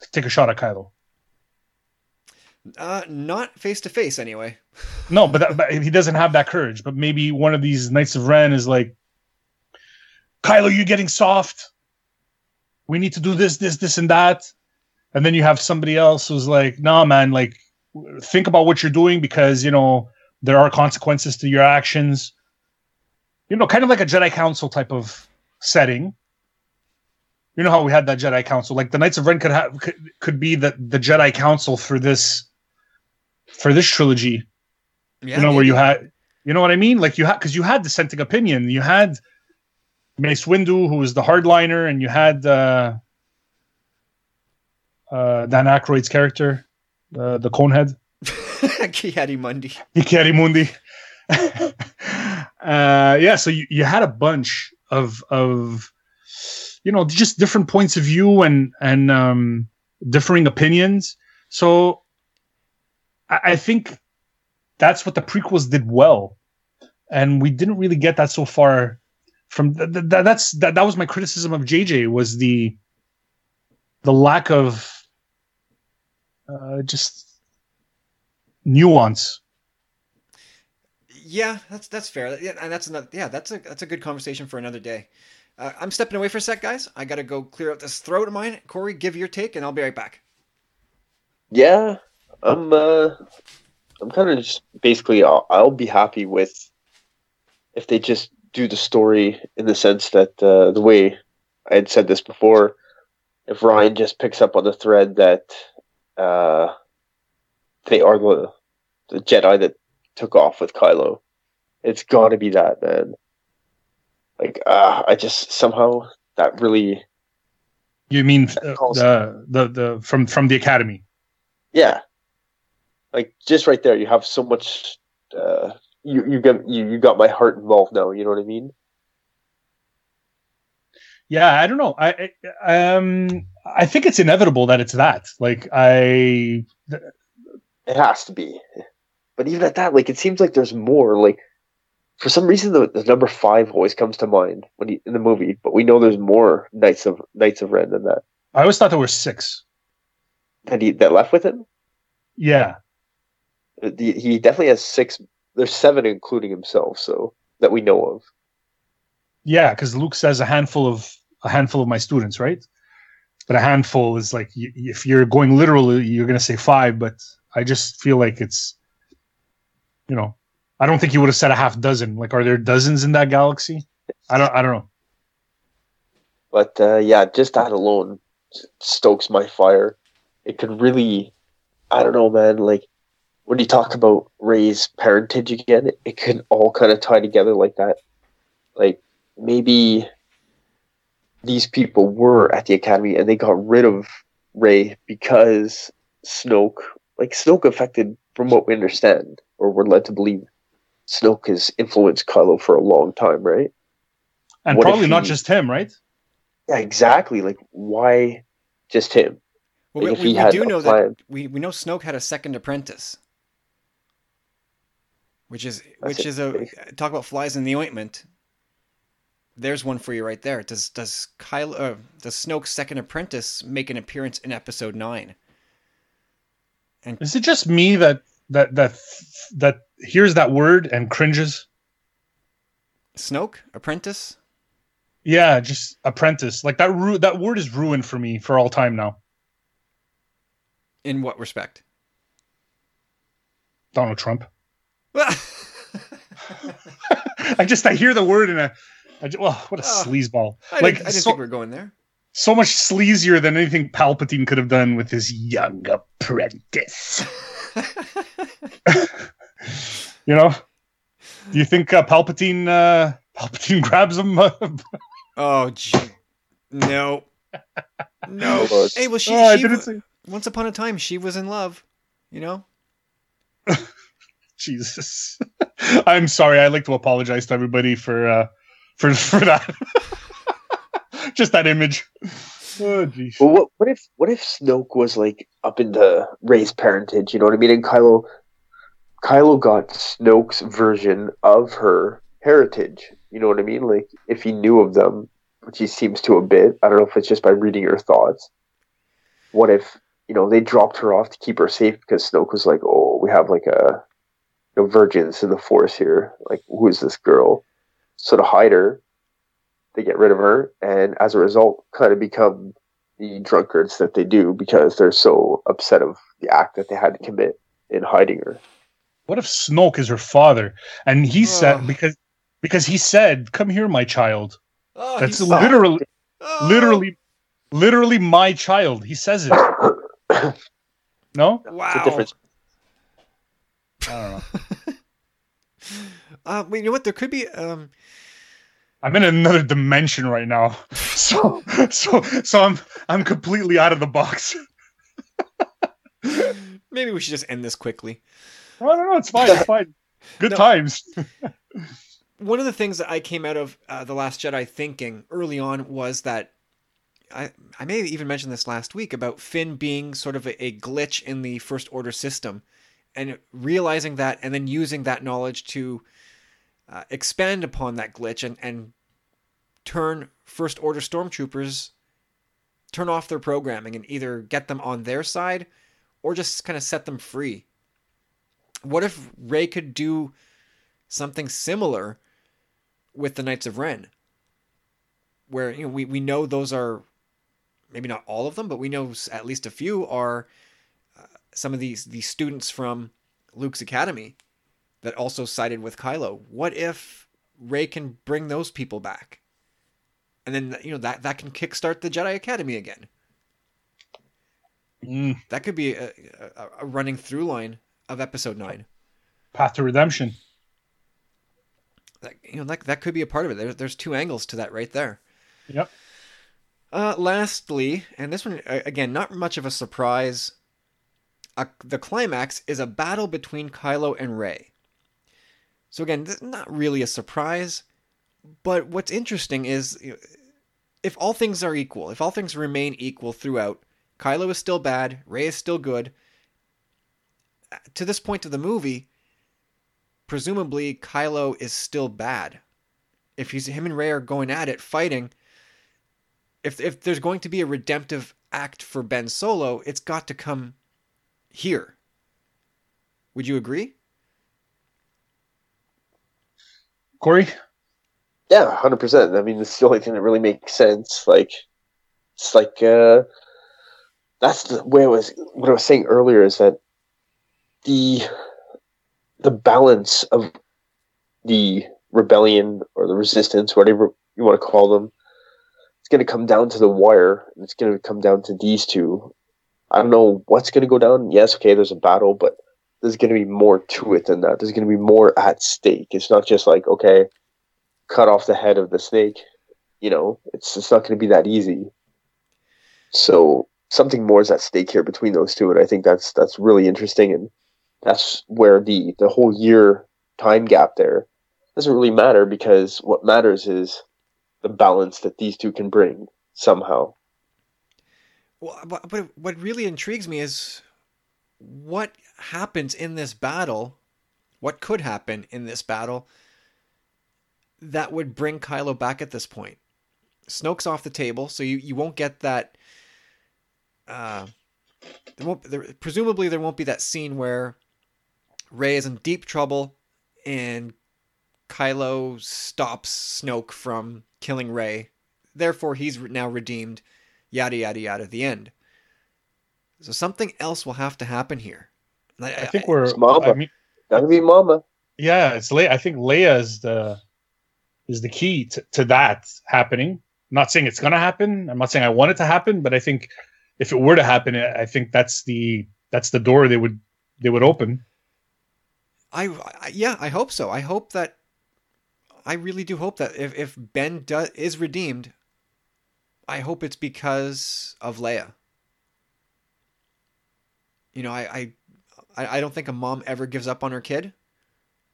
D: to take a shot at Kylo.
B: uh, not face to face anyway.
D: No, but, that, but he doesn't have that courage. But maybe one of these Knights of Ren is like, Kylo, you're getting soft. We need to do this, this, this, and that. And then you have somebody else who's like, nah, man, like, think about what you're doing because, you know, there are consequences to your actions. You know, kind of like a Jedi Council type of setting. You know how we had that Jedi Council? Like the Knights of Ren could have could, could be the, the Jedi Council for this for this trilogy
B: Yeah,
D: you know where you had you know what i mean like you had because you had dissenting opinion you had mace windu who was the hardliner and you had uh uh dan Aykroyd's character uh, the conehead
B: Ki-Adi-Mundi.
D: Ikari Mundi. uh, yeah, so you, you had a bunch of of you know just different points of view and and um, differing opinions. So I, I think that's what the prequels did well, and we didn't really get that so far. From th- th- that's that, that was my criticism of JJ was the the lack of uh, just nuance
B: Yeah, that's that's fair. Yeah, and that's another. Yeah, that's a that's a good conversation for another day. Uh, I'm stepping away for a sec, guys. I gotta go clear out this throat of mine. Corey, give your take, and I'll be right back.
C: Yeah, I'm. Uh, I'm kind of just basically. I'll, I'll be happy with if they just do the story in the sense that uh, the way I had said this before. If Rian just picks up on the thread that uh, they are the the Jedi that took off with Kylo, it's got to be that man. Like, uh, I just somehow that really,
D: You mean uh, the, the the from from the academy?
C: yeah, like just right there, you have so much. Uh, you you got you you got my heart involved now. You know what I mean?
D: Yeah, I don't know. I, I um I think it's inevitable that it's that. Like I
C: It has to be. But even at that, like it seems like there's more. Like for some reason, the, the number five always comes to mind when he, in the movie. But we know there's more Knights of Knights of Ren than that.
D: I always thought there were six.
C: That he that left with him.
D: Yeah,
C: Uh, He definitely has six. There's seven, including himself. So that we know of.
D: Yeah, because Luke says a handful of a handful of my students, right? But a handful is like if you're going literally, you're gonna say five. But I just feel like it's, you know, I don't think you would have said a half dozen. Like, are there dozens in that galaxy? I don't. I don't know.
C: But uh, yeah, just that alone stokes my fire. It could really, I don't know, man. Like when you talk about Rey's parentage again, it could all kind of tie together like that. Like maybe these people were at the academy and they got rid of Rey because Snoke, like Snoke affected, from what we understand or we're led to believe, Snoke has influenced Kylo for a long time, right?
D: And
C: What if
D: probably not just him, right?
C: Yeah, exactly. Like, why just him?
B: Well,
C: Like,
B: we,
C: if
B: we,
C: he
B: we
C: had
B: do know
C: plan.
B: that we, we know Snoke had a second apprentice, which is
C: That's
B: which is a talk about flies in the ointment. There's one for you right there. Does does Kylo uh, does Snoke's second apprentice make an appearance in Episode Nine?
D: And Is it just me that that that that hears that word and cringes?
B: Snoke apprentice.
D: Yeah, just apprentice. Like that. Ru- that word is ruined for me for all time now.
B: In what respect?
D: Donald Trump. I just I hear the word and I, I just, well, what a
B: Oh,
D: sleazeball!
B: I
D: like
B: didn't, I didn't
D: so,
B: think we were going there.
D: so much sleazier than anything Palpatine could have done with his young apprentice. you know? Do you think uh, Palpatine uh, Palpatine grabs him?
B: Oh, gee. no, no.
C: Well,
B: Hey, well, she,
D: oh,
B: she
D: didn't
B: w-
D: say.
B: once upon a time she was in love. You know.
D: Jesus. I'm sorry. I'd like to apologize to everybody for uh, for for that. Just that image. Oh, geez.
C: But what what if what if Snoke was like up into Rey's parentage? You know what I mean? And Kylo, Kylo got Snoke's version of her heritage. You know what I mean? Like if he knew of them, which he seems to a bit. I don't know if it's just by reading her thoughts. What if you know they dropped her off to keep her safe because Snoke was like, "Oh, we have like a you know, vergence in the Force here. Like, who is this girl?" So to hide her, they get rid of her, and as a result, kind of become the drunkards that they do because they're so upset of the act that they had to commit in hiding her.
D: What if Snoke is her father? And he said because because he said, "Come here, my child."
B: Oh,
D: That's literally
B: oh.
D: literally literally my child. He says it. No?
B: Wow.
C: The difference.
D: I don't know.
B: Uh, well, you know what? There could be. Um,
D: I'm in another dimension right now. So so so I'm I'm completely out of the box.
B: maybe we should just end this quickly.
D: I don't know, it's fine, it's fine. Good
B: No.
D: times.
B: One of the things that I came out of uh, the Last Jedi thinking early on was that I I may have even mentioned this last week about Finn being sort of a, a glitch in the First Order system, and realizing that, and then using that knowledge to uh, expand upon that glitch and and turn First Order stormtroopers turn off their programming and either get them on their side or just kind of set them free. What if Rey could do something similar with the Knights of Ren? Where you know we, we know those are maybe not all of them, but we know at least a few are uh, some of these these students from Luke's academy that also sided with Kylo. What if Rey can bring those people back? And then you know that that can kickstart the Jedi Academy again.
D: Mm,
B: That could be a, a, a running through line of Episode Nine.
D: path to redemption.
B: That, you know, that, that could be a part of it. There, there's two angles to that right there.
D: Yep.
B: Uh, lastly, and this one again, not much of a surprise. Uh, the climax is a battle between Kylo and Rey. So again, not really a surprise, but what's interesting is you know, if all things are equal, if all things remain equal throughout, Kylo is still bad, Rey is still good. To this point of the movie, presumably Kylo is still bad. If he's him and Rey are going at it, fighting, if if there's going to be a redemptive act for Ben Solo, it's got to come here. Would you agree?
D: Corey?
C: Yeah, hundred percent. I mean, it's the only thing that really makes sense. Like, it's like uh, that's the way I was. What I was saying earlier is that the the balance of the rebellion or the resistance, whatever you want to call them, it's going to come down to the wire. And it's going to come down to these two. I don't know what's going to go down. Yes, okay, there's a battle, but there's going to be more to it than that. There's going to be more at stake. It's not just like okay, cut off the head of the snake. You know, it's it's not going to be that easy. So something more is at stake here between those two, and I think that's that's really interesting, and that's where the the whole year time gap there doesn't really matter because what matters is the balance that these two can bring somehow.
B: Well, but what really intrigues me is what happens in this battle, what could happen in this battle that would bring Kylo back at this point. Snoke's off the table, so you, you won't get that. Uh, there won't there, presumably there won't be that scene where Rey is in deep trouble and Kylo stops Snoke from killing Rey. Therefore, he's now redeemed. Yada yada yada. The end. So something else will have to happen here.
D: I, I think we're.
C: Mama. I mean, gotta be Mama.
D: Yeah, it's Leia. I think Leia is the is the key to, to that happening. I'm not saying it's gonna happen. I'm not saying I want it to happen, but I think if it were to happen, I think that's the that's the door they would they would open.
B: I, I yeah, I hope so. I hope that I really do hope that if if Ben does is redeemed, I hope it's because of Leia. You know, I, I I don't think a mom ever gives up on her kid,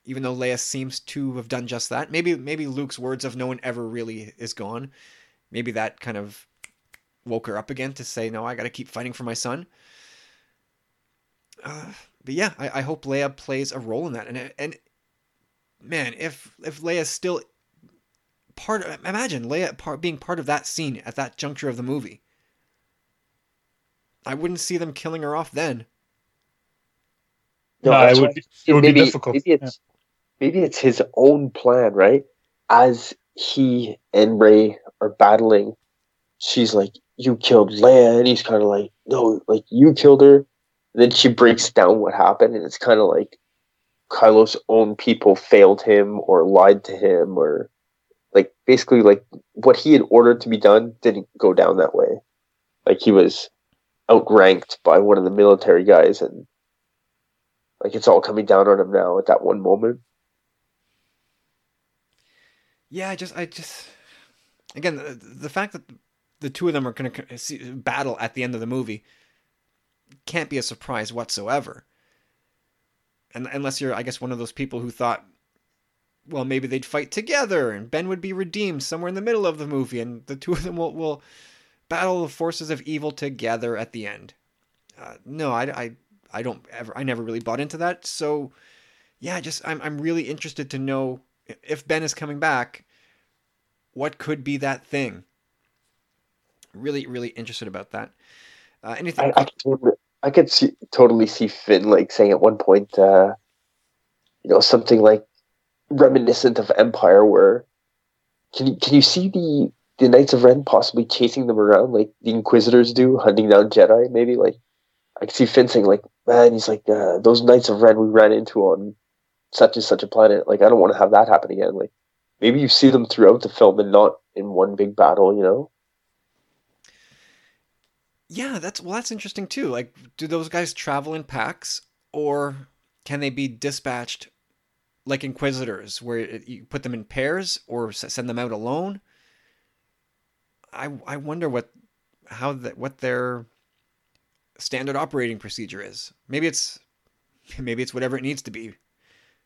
B: even though Leia seems to have done just that. Maybe maybe Luke's words of no one ever really is gone. Maybe that kind of woke her up again to say, no, I got to keep fighting for my son. Uh, but yeah, I, I hope Leia plays a role in that. And and man, if if Leia's still part, of, imagine Leia part, being part of that scene at that juncture of the movie. I wouldn't see them killing her off then.
D: No, no it would be, it would maybe, be difficult.
C: Maybe it's yeah. maybe it's his own plan, right? As he and Rey are battling, she's like, "You killed Leia," and he's kind of like, "No, like you killed her." And then she breaks down what happened, and it's kind of like Kylo's own people failed him or lied to him or like basically like what he had ordered to be done didn't go down that way. Like he was outranked by one of the military guys and like it's all coming down on him now at that one moment.
B: Yeah, I just I just again the, the fact that the two of them are going to battle at the end of the movie can't be a surprise whatsoever and unless you're, I guess, one of those people who thought, well, maybe they'd fight together and Ben would be redeemed somewhere in the middle of the movie, and the two of them will, will battle the forces of evil together at the end. Uh, no, I, I, I don't ever, I never really bought into that. So, yeah, just I'm, I'm really interested to know if Ben is coming back. What could be that thing? Really, really interested about that. Uh, anything?
C: I, I, I could see totally see Finn like saying at one point, uh, you know, something like reminiscent of Empire, where can you can you see the the Knights of Ren possibly chasing them around like the Inquisitors do, hunting down Jedi? Maybe like I see Finn saying like, man, he's like uh, those Knights of Ren we ran into on such and such a planet. Like I don't want to have that happen again. Like maybe you see them throughout the film and not in one big battle. You know.
B: Yeah, that's well, that's interesting too. Like, do those guys travel in packs, or can they be dispatched like Inquisitors, where you put them in pairs or send them out alone? I I wonder what how that what their standard operating procedure is. Maybe it's maybe it's whatever it needs to be.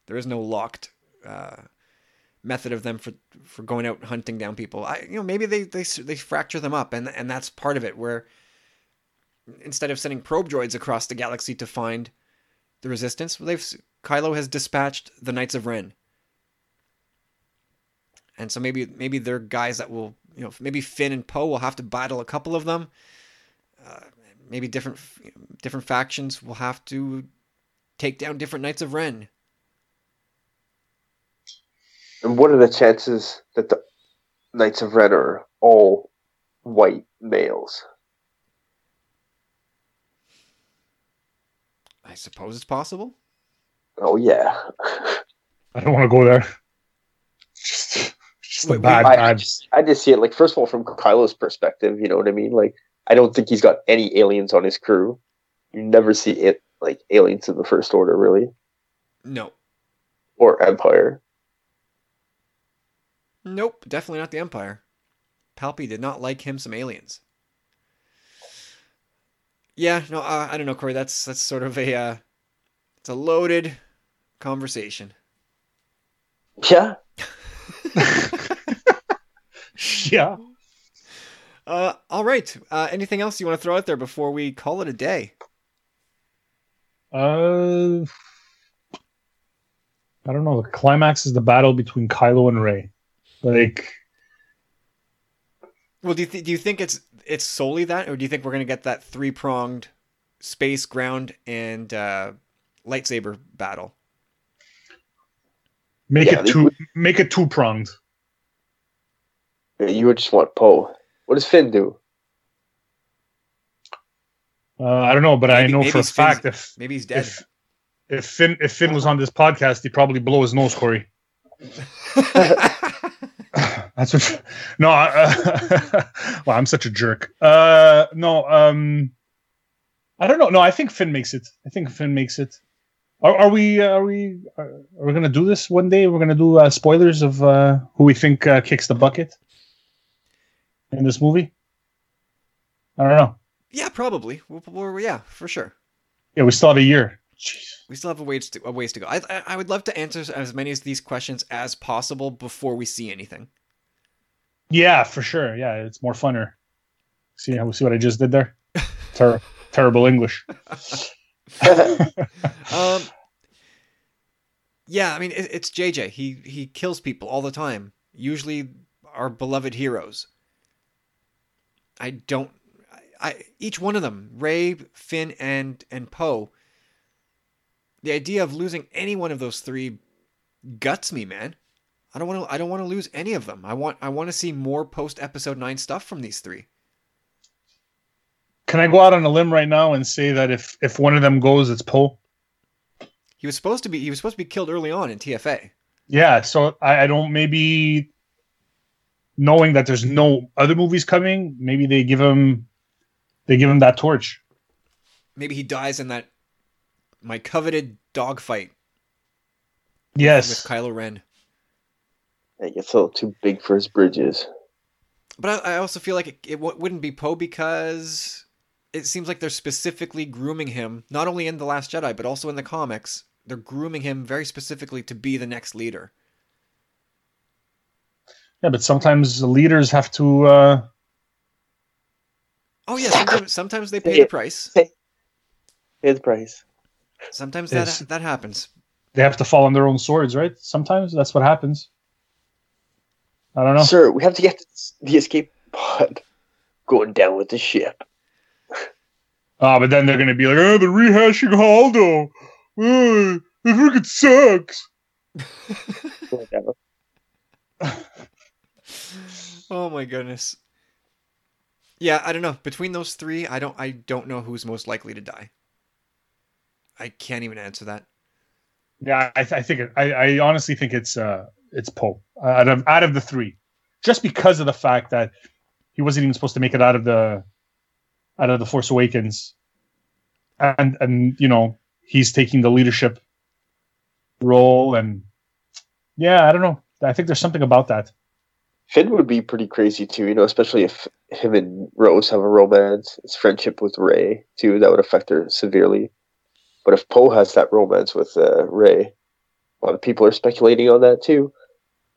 B: There is no locked uh, method of them for for going out hunting down people. I you know maybe they they they fracture them up and and that's part of it where instead of sending probe droids across the galaxy to find the resistance, they've Kylo has dispatched the Knights of Ren. And so maybe maybe they're guys that will, you know, maybe Finn and Poe will have to battle a couple of them. Uh, maybe different different factions will have to take down different Knights of Ren.
C: And what are the chances that the Knights of Ren are all white males?
B: I suppose it's possible.
C: Oh yeah.
D: I don't want to go there.
B: Wait,
D: bad,
C: I, I just I just see it like first of all from Kylo's perspective, you know what I mean? Like I don't think he's got any aliens on his crew. You never see it like aliens in the First Order really,
B: No.
C: or Empire.
B: Nope, definitely not the Empire. Palpy did not like him some aliens. Yeah, no, uh, I don't know, Corey. That's that's sort of a uh, it's a loaded conversation.
C: Yeah,
D: yeah.
B: Uh, all right. Uh, anything else you want to throw out there before we call it a day?
D: Uh, I don't know. The climax is the battle between Kylo and Rey. Like,
B: Well, do you th- do you think it's it's solely that, or do you think we're gonna get that three pronged space, ground, and uh, lightsaber battle?
D: make
C: Yeah,
D: it two.
C: would-
D: Make it two pronged.
C: You would just want Poe. What does Finn do?
D: Uh, I don't know, but I know for a
B: Finn's-
D: fact if
B: Maybe he's dead.
D: if if Finn if Finn was on this podcast, he'd probably blow his nose, Corey. That's what. No, uh, well, I'm such a jerk. Uh, no, um, I don't know. No, I think Finn makes it. I think Finn makes it. Are, are we? uh, Are we? Are, are we gonna do this one day? We're gonna do uh, spoilers of uh, who we think uh, kicks the bucket in this movie. I don't know.
B: yeah, probably. We'll, we'll, yeah, for sure.
D: Yeah, we still have a year. Jeez.
B: We still have a ways to a ways to go. I, I I would love to answer as many of these questions as possible before we see anything.
D: Yeah, for sure. Yeah, it's more funner. See, how we see what I just did there? Ter- terrible English.
B: Um, yeah, I mean it, it's JJ. He he kills people all the time. Usually our beloved heroes. I don't. I, I each one of them, Rey, Finn, and and Poe. The idea of losing any one of those three guts me, man. I don't want to. I don't want to lose any of them. I want. I want to see more post episode nine stuff from these three.
D: Can I go out on a limb right now and say that if if one of them goes, it's Poe?
B: He was supposed to be. He was supposed to be killed early on in TFA.
D: Yeah. So I, I don't maybe knowing that there's no other movies coming, maybe they give him they give him that torch.
B: Maybe he dies in that my coveted dogfight
D: Yes, with
B: Kylo Ren.
C: It gets a little too big for his bridges.
B: But I, I also feel like it, it w- wouldn't be Poe because it seems like they're specifically grooming him, not only in The Last Jedi, but also in the comics. They're grooming him very specifically to be the next leader.
D: Yeah, but sometimes the leaders have to uh
B: Oh yeah, sometimes, sometimes they pay the price.
C: His price.
B: Sometimes
D: Yes.
B: that that happens.
D: they have to fall on their own swords, right? Sometimes that's what happens. I don't know.
C: Sir, we have to get the escape pod going down with the ship.
D: Ah, but then they're gonna be like, oh, they're rehashing Haldo. Oh, it freaking sucks.
C: Going down.
B: Oh my goodness. Yeah, I don't know. Between those three, I don't I don't know who's most likely to die. I can't even answer that.
D: Yeah, I, th- I think it, I, I honestly think it's uh it's Poe out of out of the three, just because of the fact that he wasn't even supposed to make it out of the out of the Force Awakens, and and you know he's taking the leadership role, and yeah, I don't know. I think there's something about that.
C: Finn would be pretty crazy too, you know, especially if him and Rose have a romance. His friendship with Rey too, that would affect her severely. But if Poe has that romance with uh, Rey, a lot of people are speculating on that too.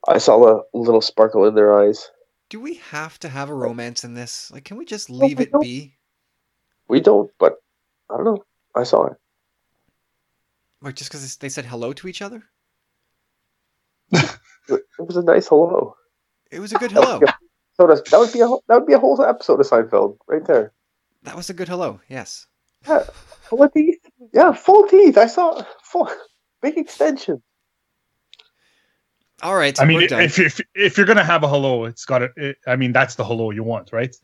C: I saw a little sparkle in their eyes.
B: Do we have to have a romance in this? Like, can we just leave
C: we
B: it
C: don't.
B: be?
C: We don't, but I don't know. I saw it.
B: Or just because they said hello to each other?
C: It was a nice hello.
B: It was a good hello.
C: So that would be a whole- that would be a whole episode of Seinfeld right there.
B: That was a good hello. Yes.
C: Yeah, full teeth. Yeah, full teeth. I saw full big extension.
B: All right.
D: I mean,
B: we're done.
D: if, if if you're gonna have a hello, it's got to. I mean, that's the hello you want, right?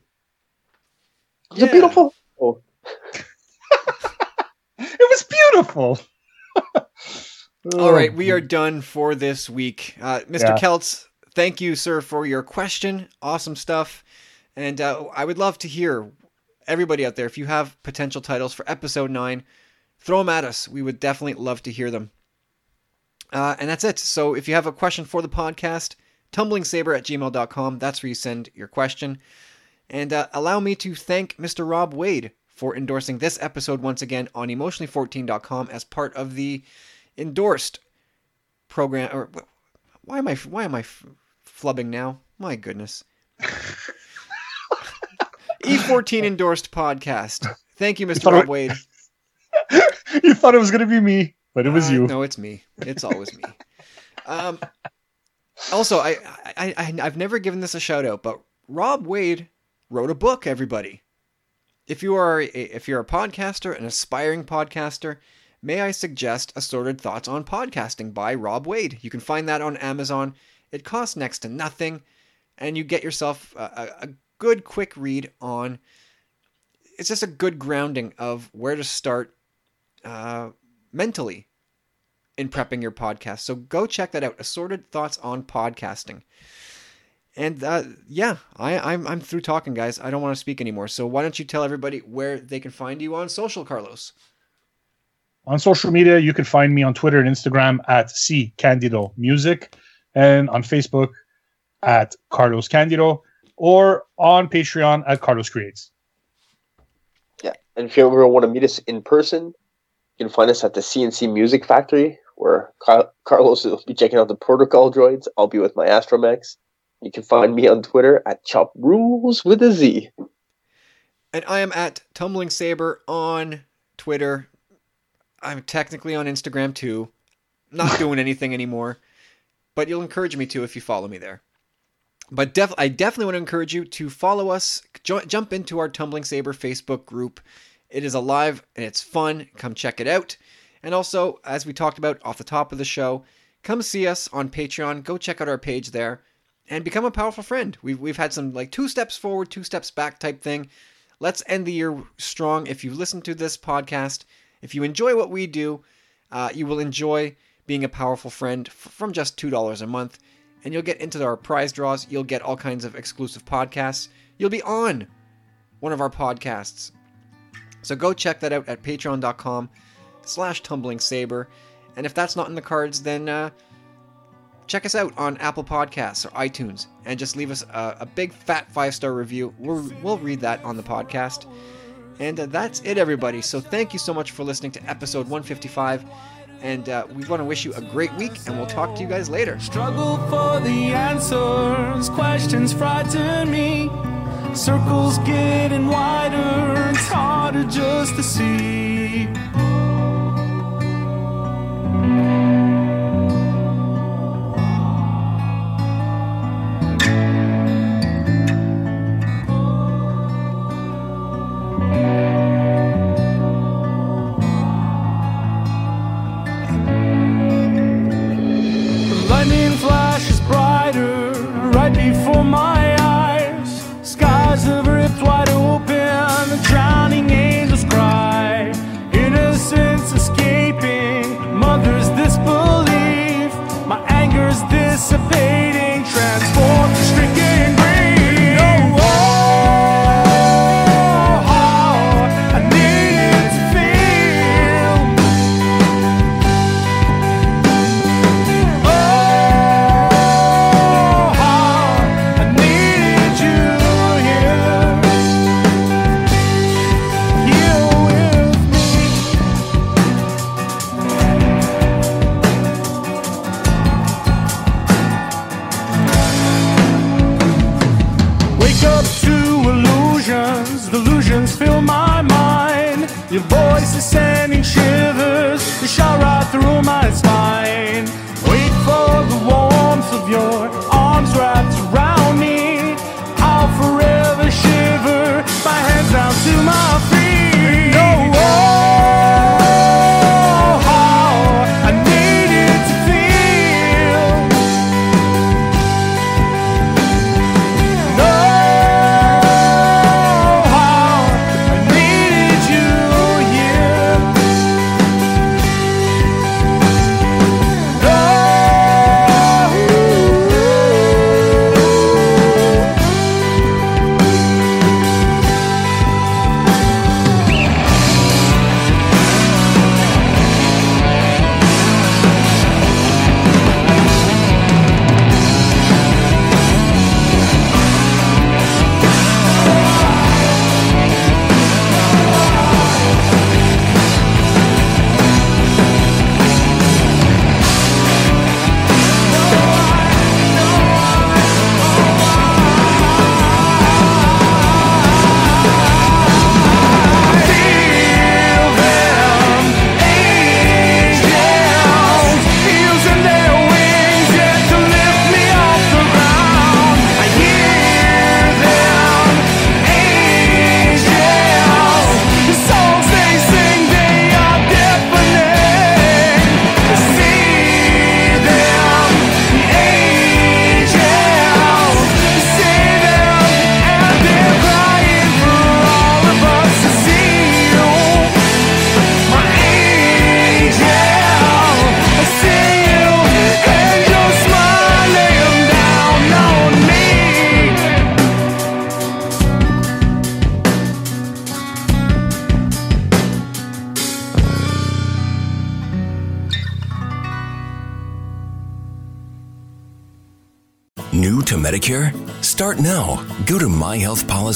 C: It was a beautiful. Oh,
D: It was beautiful.
B: All right, we are done for this week. Uh, Mr.
D: Yeah.
B: Keltz, thank you, sir, for your question. Awesome stuff. And uh, I would love to hear everybody out there if you have potential titles for episode nine, throw them at us. We would definitely love to hear them. Uh, and that's it. So if you have a question for the podcast, tumblingsaber at gmail.com. That's where you send your question. And uh, allow me to thank Mr. Rob Wade for endorsing this episode once again on emotionally14.com as part of the endorsed program. Or why am I why am I flubbing now? My goodness. E14 endorsed podcast. Thank you, Mr. Rob Wade.
D: you thought it was going to be me, but it was uh, you.
B: No, it's me. It's always me. Um, also, I, I, I, I've never given this a shout out, but Rob Wade wrote a book. Everybody, if you are a, if you're a podcaster, an aspiring podcaster, may I suggest Assorted Thoughts on Podcasting by Rob Wade. You can find that on Amazon. It costs next to nothing, and you get yourself a, a good quick read on. It's just a good grounding of where to start uh, mentally in prepping your podcast. So go check that out. Assorted thoughts on podcasting. And uh, yeah, I, I'm I'm through talking, guys. I don't want to speak anymore. So why don't you tell everybody where they can find you on social, Carlos?
D: On social media, you can find me on Twitter and Instagram at C Candido Music, and on Facebook at Carlos Candido, or on Patreon at Carlos Creates.
C: Yeah, and if you ever want to meet us in person, you can find us at the CNC Music Factory where Carlos will be checking out the protocol droids. I'll be with my Astromechs. You can find me on Twitter at Chop Rules with a Z.
B: And I am at Tumbling Saber on Twitter. I'm technically on Instagram too. Not doing anything anymore, but you'll encourage me to if you follow me there. But def- I definitely want to encourage you to follow us. Jo- jump into our Tumbling Saber Facebook group. It is alive and it's fun. Come check it out. And also, as we talked about off the top of the show, come see us on Patreon. Go check out our page there and become a powerful friend. We've, we've had some like two steps forward, two steps back type thing. Let's end the year strong. If you listen to this podcast, if you enjoy what we do, uh, you will enjoy being a powerful friend from just $2 a month. And you'll get into our prize draws. You'll get all kinds of exclusive podcasts. You'll be on one of our podcasts. So go check that out at patreon.com slash tumbling saber. And if that's not in the cards, then uh, check us out on Apple Podcasts or iTunes and just leave us a, a big fat five star review. We'll, we'll read that on the podcast. And uh, that's it, everybody. So thank you so much for listening to episode 155. And uh, we want to wish you a great week, and we'll talk to you guys later.
E: Struggle for the answers, questions frighten me. Circles getting wider, it's harder just to see.
A: before my eyes. Skies have ripped
E: wide open Drowning angels cry. Innocence escaping Mother's disbelief. My anger's dissipating.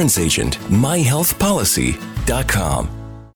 A: insurance agent. myhealthpolicy.com.